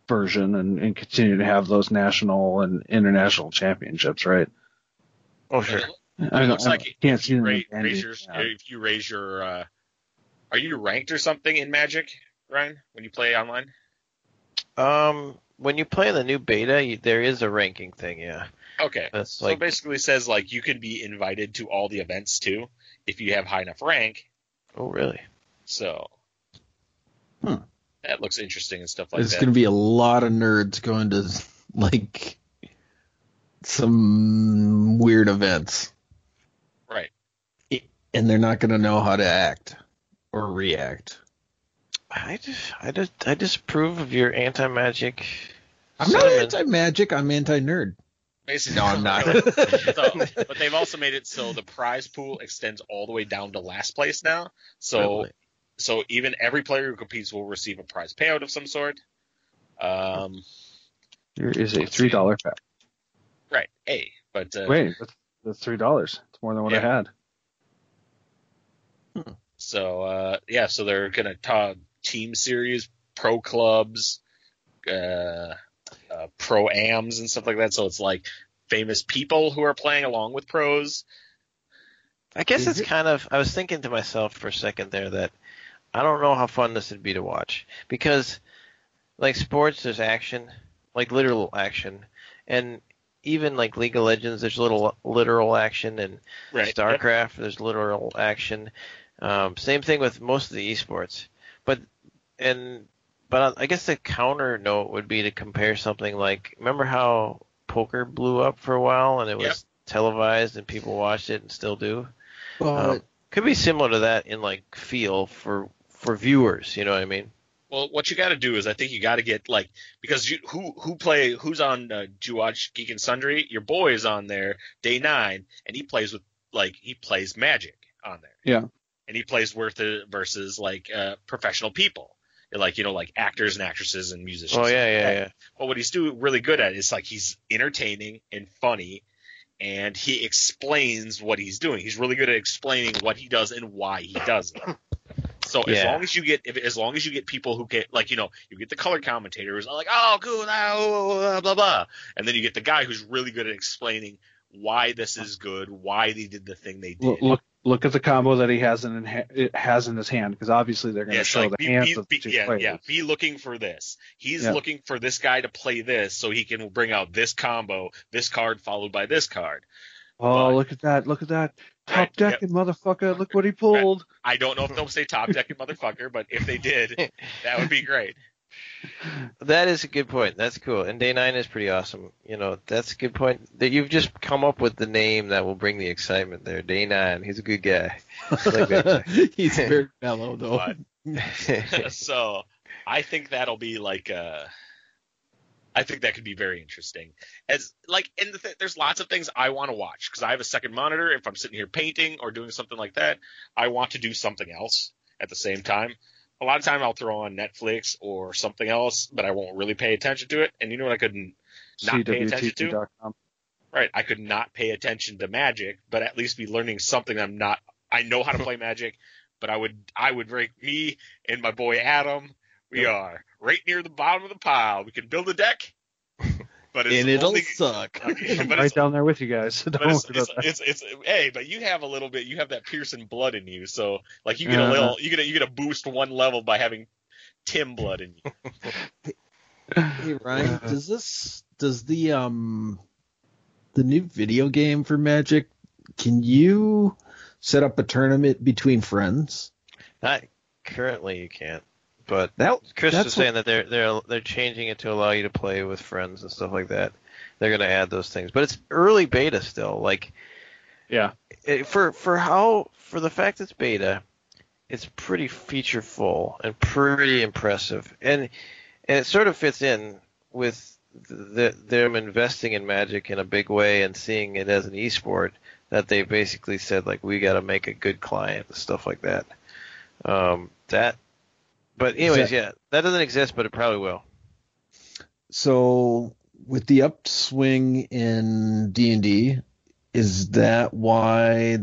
version and, and continue to have those national and international championships, right? Oh sure. I looks I like it- can't if see you ra- raise your, that. if you raise your, uh, are you ranked or something in Magic, Ryan, when you play online? Um, when you play in the new beta, you, there is a ranking thing. Yeah, Okay. that's So like it basically says like you can be invited to all the events too if you have high enough rank. oh really? So Hmm. that looks interesting and stuff like There's that. There's going to be a lot of nerds going to like some weird events, right. and they're not going to know how to act or react. I just, I just, I disapprove of your anti-magic. I'm not anti-magic. I'm anti-nerd. Basically, No, I'm [laughs] not. so, but they've also made it so the prize pool extends all the way down to last place now. So Really? so even every player who competes will receive a prize payout of some sort. Um, Here is a three dollar pack. right. A. But uh, Wait, that's, that's three dollars. It's more than what I Yeah. had. So uh, yeah, so they're gonna talk team series, pro clubs, uh, uh, pro ams and stuff like that. So it's like famous people who are playing along with pros. I guess Is it's it- kind of. I was thinking to myself for a second there that I don't know how fun this would be to watch because, like sports, there's action, like literal action, and even like League of Legends, there's little literal action, and Right. StarCraft, there's literal action. Um, same thing with most of the esports, but and but I guess the counter note would be to compare something like remember how poker blew up for a while and it was Yep. televised and people watched it and still do. Well, Um, could be similar to that in like feel for for viewers. You know what I mean? Well, what you got to do is I think you got to get like because you who who play who's on uh, do you watch Geek and Sundry? Your boy is on there day nine, and he plays with like he plays Magic on there. Yeah. and he plays worth it versus like uh, professional people, like you know like actors and actresses and musicians. Oh yeah, yeah, yeah. But what he's doing really good at is like he's entertaining and funny, and he explains what he's doing. He's really good at explaining what he does and why he does it. [coughs] So as long as you get, if, as long as you get people who get like you know, you get the color commentators like, oh, cool, blah blah blah, and then you get the guy who's really good at explaining why this is good, why they did the thing they did. Look, look look at the combo that he has in it has in his hand because obviously they're going to Yes, show like the be, hands be, of the two yeah, players. yeah. Be looking for this. He's Yeah. looking for this guy to play this, so he can bring out this combo, this card followed by this card. Oh, But- look at that! Look at that! Top Right, yep. motherfucker! Look what he pulled. I don't know if they'll say top decking motherfucker, but if they did, [laughs] that would be great. That is a good point. That's cool. And day nine is pretty awesome. You know, that's a good point. That you've just come up with the name that will bring the excitement there. Day nine. He's a good guy. like [laughs] that He's very mellow though. But [laughs] so I think that'll be like uh I think that could be very interesting. As like, and the th- there's lots of things I want to watch because I have a second monitor. If I'm sitting here painting or doing something like that, I want to do something else at the same time. A lot of time I'll throw on Netflix or something else, but I won't really pay attention to it. And you know what I couldn't not pay attention to? Right, I could not pay attention to Magic, but at least be learning something I'm not. I know how to play Magic, but I would I would rank me and my boy Adam. We are right near the bottom of the pile. We can build a deck, but it's and it'll only, suck. [laughs] I'm right down there with you guys. [laughs] So but don't it's, worry it's, about that. it's, it's hey, but you have a little bit. You have that Pearson blood in you, so like you get a Uh-huh. little. You get a, you get a boost one level by having Tim blood in you. [laughs] Hey Ryan, does this does the um the new video game for Magic can you set up a tournament between friends? Not currently, you can't. But That Chris is was saying that they're they're they're changing it to allow you to play with friends and stuff like that. They're going to add those things, but it's early beta still. Like Yeah. it, for for how for the fact it's beta, it's pretty feature full and pretty impressive, and and it sort of fits in with the, them investing in Magic in a big way and seeing it as an esport that they basically said like we got to make a good client and stuff like that. Um, that, but anyways, that- yeah, that doesn't exist, but it probably will. so with the upswing in D and D, is that why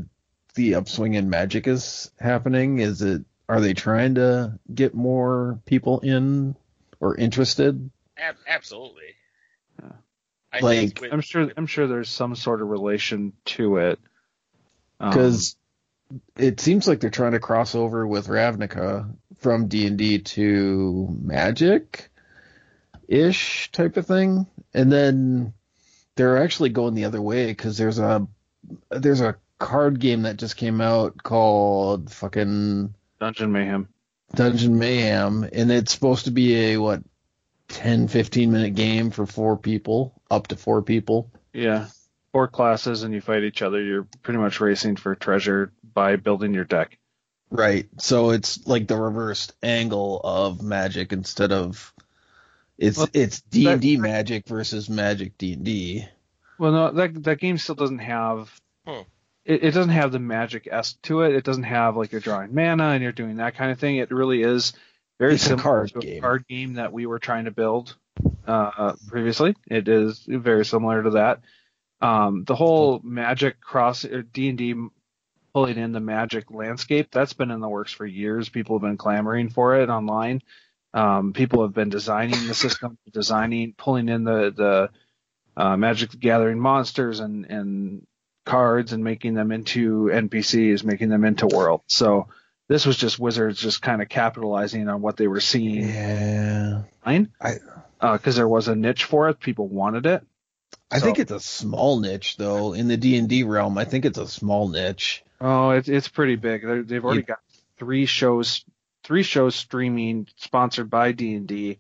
the upswing in Magic is happening? Is it are they trying to get more people in or interested? Ab- absolutely. Yeah. I like with, I'm sure. I'm sure there's some sort of relation to it. Um, because it seems like they're trying to cross over with Ravnica from D and D to Magic ish type of thing, and then they're actually going the other way because there's a there's a card game that just came out called fucking Dungeon Mayhem. Dungeon Mayhem, and it's supposed to be a what 10 15 minute game for four people, up to four people. Yeah. Four classes and you fight each other. You're pretty much racing for treasure by building your deck. Right. So it's like the reversed angle of magic instead of it's Well, it's D and D magic versus magic D and D. Well, no, that that game still doesn't have. Hmm. It, it doesn't have the magic s to it. It doesn't have like you're drawing mana and you're doing that kind of thing. It really is very It's a similar card to a game. card game that we were trying to build uh, previously. It is very similar to that. Um, the whole magic cross D and D pulling in the magic landscape that's been in the works for years. People have been clamoring for it online. Um, people have been designing the system, designing, pulling in the the uh, Magic the Gathering monsters and and cards and making them into NPCs, making them into world. So this was just Wizards just kind of capitalizing on what they were seeing Yeah. because there was a niche for it, people wanted it. I So- think it's a small niche though in the D and D realm. I think it's a small niche. Oh, it's it's pretty big. They're, they've already got three shows, three shows streaming sponsored by D and D.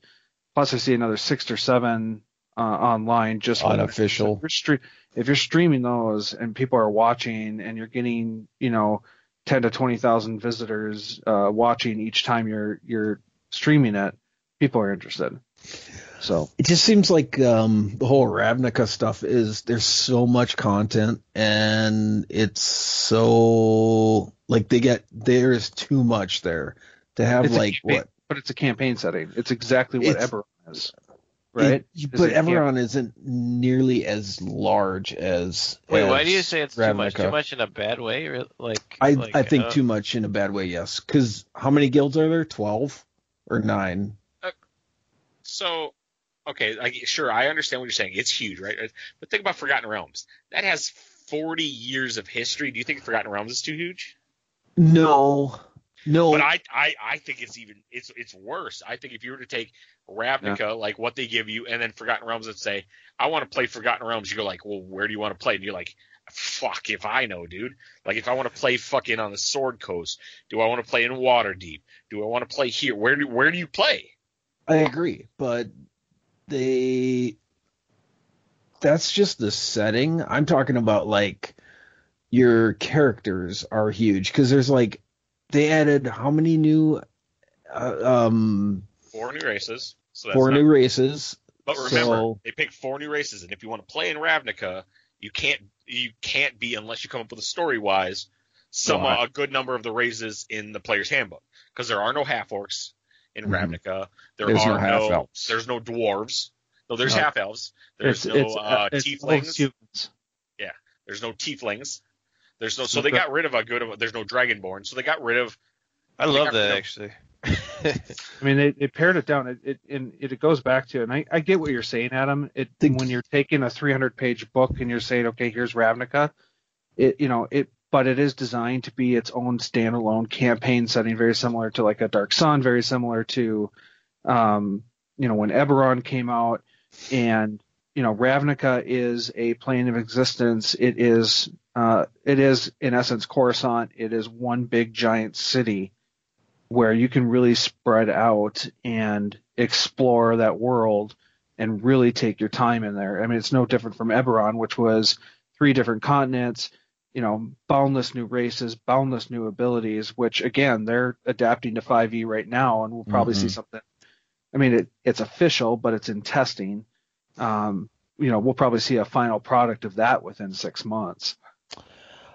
Plus, I see another six or seven uh, online just Unofficial. if you're, stre- if you're streaming those and people are watching and you're getting, you know, ten to twenty thousand visitors uh, watching each time you're you're streaming it, people are interested. So It just seems like um, the whole Ravnica stuff is there's so much content and it's so like they get there's too much there to have It's like campaign- what but it's a campaign setting. It's exactly what It's- Eberron is, right? It- Is but it camp- Eberron isn't nearly as large as. Wait, why do you say it's too much? Too much in a bad way, like? I like, I think uh, too much in a bad way. Yes, because how many guilds are there? Twelve or nine? So, okay, like, sure, I understand what you're saying. It's huge, right? Uh, but think about Forgotten Realms. That has 40 years of history. Do you think Forgotten Realms is too huge? No, no. But I, I, I think it's even it's it's worse. I think if you were to take Ravnica, like what they give you, and then Forgotten Realms and say, I want to play Forgotten Realms, you go like, well, where do you want to play? And you're like, fuck if I know, dude. Like if I want to play fucking on the Sword Coast, do I want to play in Waterdeep? Do I want to play here? Where do where do you play? I agree, but they that's just the setting. I'm talking about like your characters are huge because there's like they added how many new uh, um Four new races. So that's four new races. But remember, So- they picked four new races, and if you want to play in Ravnica, you can't you can't be unless you come up with a story wise some Right. a good number of the races in the player's handbook because there are no half orcs in Mhm. Ravnica. There There's no are half-elves. There's no dwarves. No, there's No. half elves. There's it's, no it's, uh, it's tieflings. elves, humans. There's no tieflings. There's no. So they got rid of a good. There's no dragonborn. So they got rid of. I love that of- actually. [laughs] I mean, they, they pared it down. It, it and it goes back to, and I, I get what you're saying, Adam. It when you're taking a 300 page book and you're saying, okay, here's Ravnica, it you know it, but it is designed to be its own standalone campaign setting, very similar to like a Dark Sun, very similar to, um, you know, when Eberron came out, and you know, Ravnica is a plane of existence. It is, uh, it is in essence Coruscant. It is one big giant city where you can really spread out and explore that world and really take your time in there. I mean, it's no different from Eberron, which was three different continents, you know, boundless new races, boundless new abilities, which again, they're adapting to 5e right now, and we'll probably see Mhm. something. I mean, it, it's official, but it's in testing. Um, you know, we'll probably see a final product of that within six months.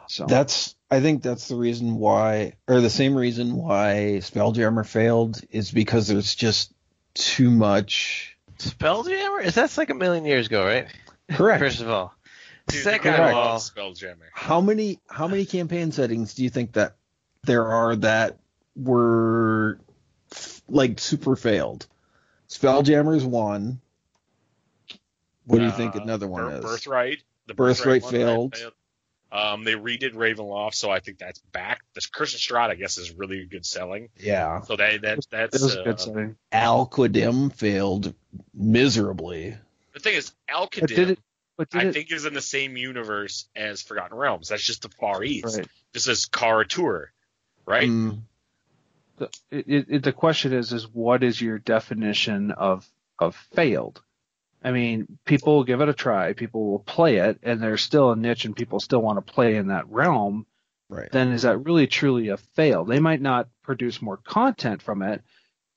So That's I think that's the reason why or the same reason why Spelljammer failed is because there's just too much Spelljammer? Is that's like a million years ago, right? correct. First of all, Dude, second the of all, Spelljammer. How many how many campaign settings do you think that there are that were like super failed? Spelljammer's one. What do you think Uh, another one Bir- is? Birthright. The Birthright one failed. Um, they redid Ravenloft, so I think that's back. This Curse of Strahd, I guess, is really good selling. Yeah. So that that it that's was a uh, good selling. Al Qadim failed miserably. the thing is But did Al-Qadim. it? But I it? think is in the same universe as Forgotten Realms. That's just the Far East. right. This is Kara-Tur, right? Mm, the, it, it, the question is is what is your definition of of failed i mean people will give it a try people will play it and there's still a niche and people still want to play in that realm right. then is that really truly a fail they might not produce more content from it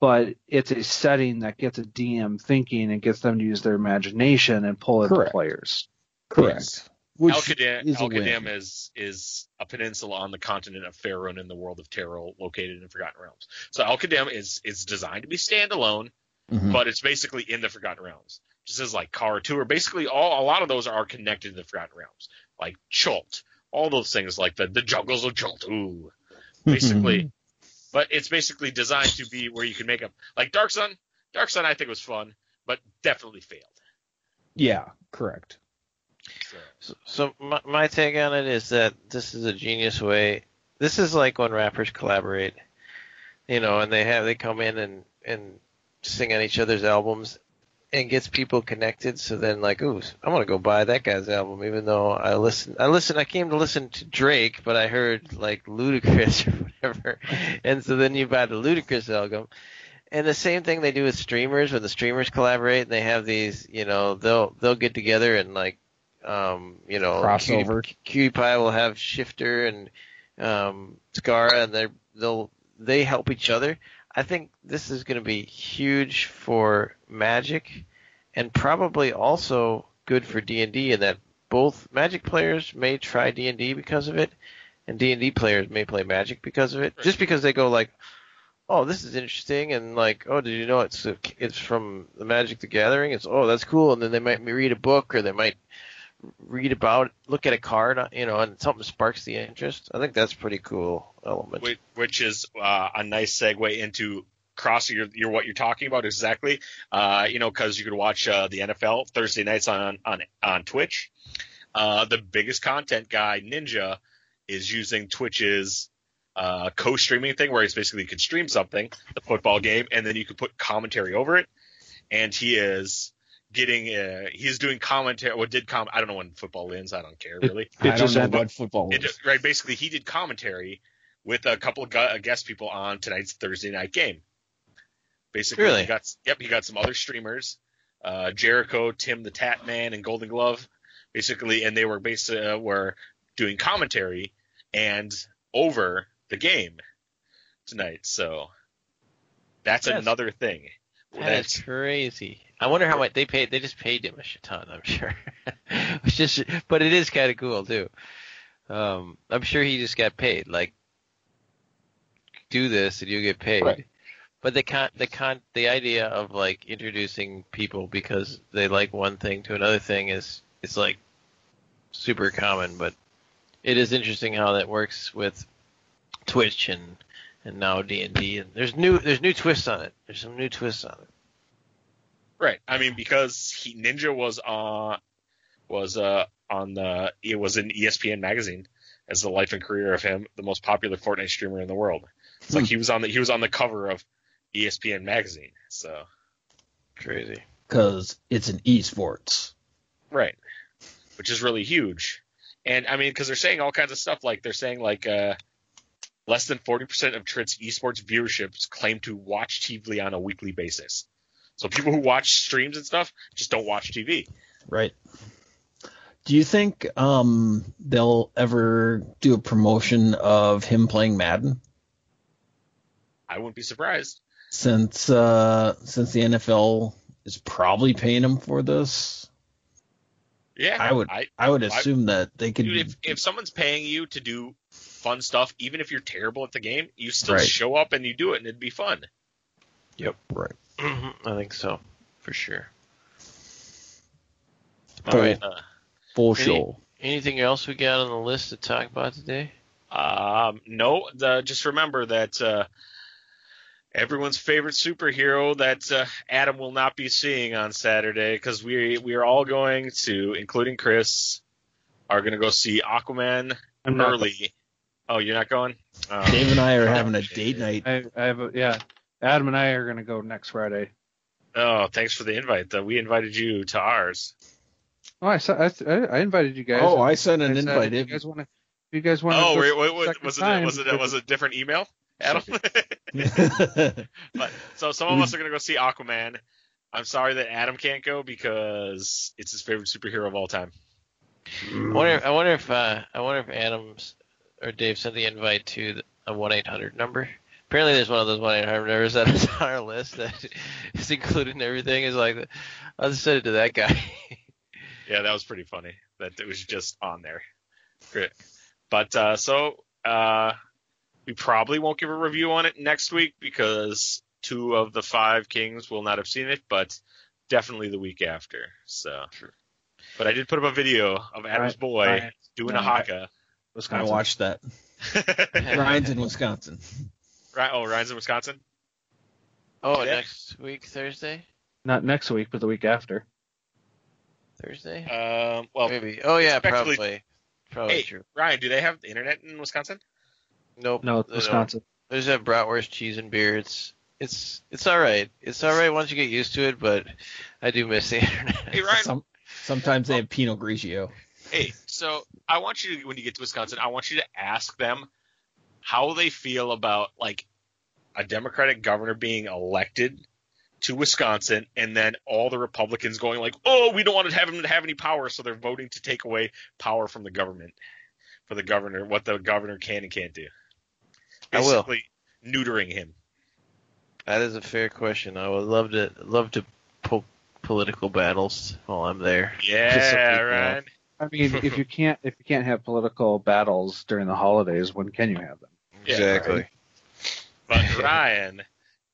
but it's a setting that gets a dm thinking and gets them to use their imagination and pull in the Correct. players Correct. Which Al-Qadim, is a Al-Qadim is is a peninsula on the continent of Faerun in the world of Toril, located in Forgotten Realms. So Al-Qadim is is designed to be standalone, Mhm. but it's basically in the Forgotten Realms. Just as like Kara-Tur, basically all a lot of those are connected to the Forgotten Realms, like Chult, all those things like the the jungles of Chult. Ooh, basically, but it's basically designed to be where you can make them like Dark Sun. Dark Sun I think was fun, but definitely failed. yeah, correct. So, So, so my, my take on it is that this is a genius way. This is like when rappers collaborate, you know, and they have they come in and and sing on each other's albums, and gets people connected. So then, like, ooh, I want to go buy that guy's album, even though I listen. I listen. I came to listen to Drake, but I heard like Ludacris [laughs] or whatever, [laughs] and so then you buy the Ludacris album. And the same thing they do with streamers when the streamers collaborate and they have these, you know, they'll they'll get together and like um, you know, Crossover. Cutie, Cutie Pie will have Shifter and um, Skara, and they they'll they help each other. I think this is going to be huge for Magic, and probably also good for D and D in that both Magic players may try D and D because of it, and D and D players may play Magic because of it, just because they go like, "Oh, this is interesting," and like, "Oh, did you know it's it's from the Magic the Gathering?" It's oh, that's cool, and then they might read a book or they might read about, look at a card, you know, and something sparks the interest. I think that's pretty cool element. Which, is uh, a nice segue into cross your, your what you're talking about exactly. Uh, you know, because you could watch uh, the NFL Thursday nights on on on Twitch. Uh, the biggest content guy, Ninja, is using Twitch's uh, co-streaming thing, where he's basically could stream something, the football game, and then you could put commentary over it. And he is getting uh, he's doing commentary or did com I don't know when football ends I don't care really It I just don't know ended. what football it, is. right basically he did commentary with a couple of uh, guest people on tonight's Thursday night game basically Really? he got yep he got some other streamers uh, Jericho Tim the Tat Man and Golden Glove basically and they were basically uh, were doing commentary and over the game tonight so that's Yes. another thing That's crazy. I wonder how much they paid. They just paid him a shit ton. I'm [laughs] sure. It's just, but it is kind of cool too. Um, I'm sure he just got paid. Like, do this and you get paid. Right. But the con, the con, the idea of like introducing people because they like one thing to another thing is is like super common. But it is interesting how that works with Twitch and and now D and D. And there's new there's new twists on it. There's some new twists on it. Right. I mean, because he, Ninja was on was uh on the it was in ESPN magazine as the life and career of him, the most popular Fortnite streamer in the world. It's like he was on the he was on the cover of ESPN magazine. So Crazy. Because it's an esports. right, which is really huge. And I mean, because they're saying all kinds of stuff like they're saying like uh less than forty percent of Twitch esports viewerships claim to watch TV on a weekly basis. So people who watch streams and stuff just don't watch TV. Right. Do you think um, they'll ever do a promotion of him playing Madden? I wouldn't be surprised. Since uh, since the NFL is probably paying him for this, Yeah, I would I, I would I- assume that they could. dude, if if someone's paying you to do fun stuff, even if you're terrible at the game, you still Right. show up and you do it, and it'd be fun. Yep. Right. I think so, for sure. All Full, right. Uh, full Any- show. Anything else we got on the list to talk about today? Um, no, the, just remember that uh, everyone's favorite superhero that uh, Adam will not be seeing on Saturday because we we are all going to, including Chris, are going to go see Aquaman I'm not. early. Oh, you're not going? Oh. Dave and I are having a date night. I, I have a, yeah. Adam and I are gonna go next Friday. Oh, thanks for the invite. Though we invited you to ours. Oh, I saw, I, I invited you guys. Oh, I sent an I said, invite. If you guys want to, if you guys want Oh, to. wait, wait, wait, was it time, was it was it a different email, Adam? [laughs] [laughs] but so some of us are gonna go see Aquaman. I'm sorry that Adam can't go because it's his favorite superhero of all time. I wonder. I wonder if uh, I wonder if Adams or Dave sent the invite to the- a one eight hundred number. Apparently, there's one of those one eight hundred numbers that is on our list that [laughs] is included in everything. Is like, I'll just send it to that guy. [laughs] Yeah, that was pretty funny that it was just on there. Great. But uh, so uh, we probably won't give a review on it next week because two of the five kings will not have seen it, but definitely the week after. So, Sure. but I did put up a video of Adam's Right, boy right. doing No, a haka. I Wisconsin. watched that. [laughs] Ryan's in Wisconsin. Right? Oh, Ryan's in Wisconsin. oh, Yeah. next week Thursday. Not next week, but the week after. Thursday. Um, well, Maybe. Oh yeah, effectively- probably. Probably hey, true. Ryan, do they have the internet in Wisconsin? Nope. No, it's don't. Wisconsin. They just have bratwurst, cheese, and beer. It's it's it's all right. It's all right once you get used to it, but I do miss the [laughs] internet. Hey, Ryan. Some, sometimes they have Pinot Grigio. Hey, so I want you to, when you get to Wisconsin, I want you to ask them how they feel about like a Democratic governor being elected to Wisconsin, and then all the Republicans going like, "Oh, we don't want to have him to have any power," so they're voting to take away power from the government. for the governor, what the governor can and can't do. I will. Basically, neutering him. That is a fair question. I would love to love to poke political battles while I'm there. Yeah, [laughs] Just something, right. I mean, if you can't if you can't have political battles during the holidays, when can you have them? Yeah, exactly. But [laughs] Ryan,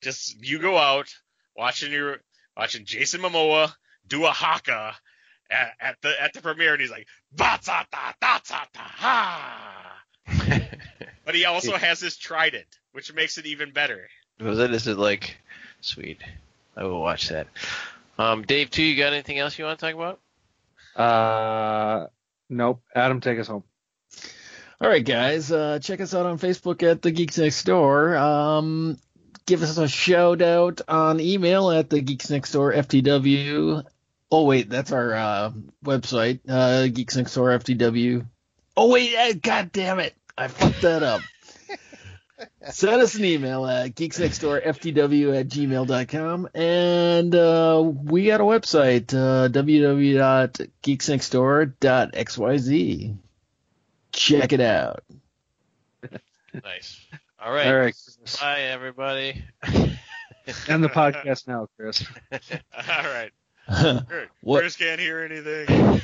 just you go out watching your watching Jason Momoa do a haka at, at the at the premiere, and he's like batata ha. [laughs] But he also has his trident, which makes it even better. Was it? Is it like sweet? I will watch that. Um, Dave, too. You got anything else you want to talk about? Uh, nope. Adam, take us home. All right, guys, uh, check us out on Facebook at the Geeks Next Door. Um, give us a shout out on email at the Geeks Next Door FTW. Oh wait, that's our uh, website, uh, Geeks Next Door FTW. Oh wait, uh, god damn it, I fucked that up. [laughs] Send us an email at geeksnextdoorftw at gmail.com and uh, we got a website, uh, www.geeksnextdoor.xyz. Check it out. Nice. All right. All right, Chris. Bye, everybody. [laughs] End the podcast now, Chris. [laughs] All right. [laughs] Chris Chris can't hear anything.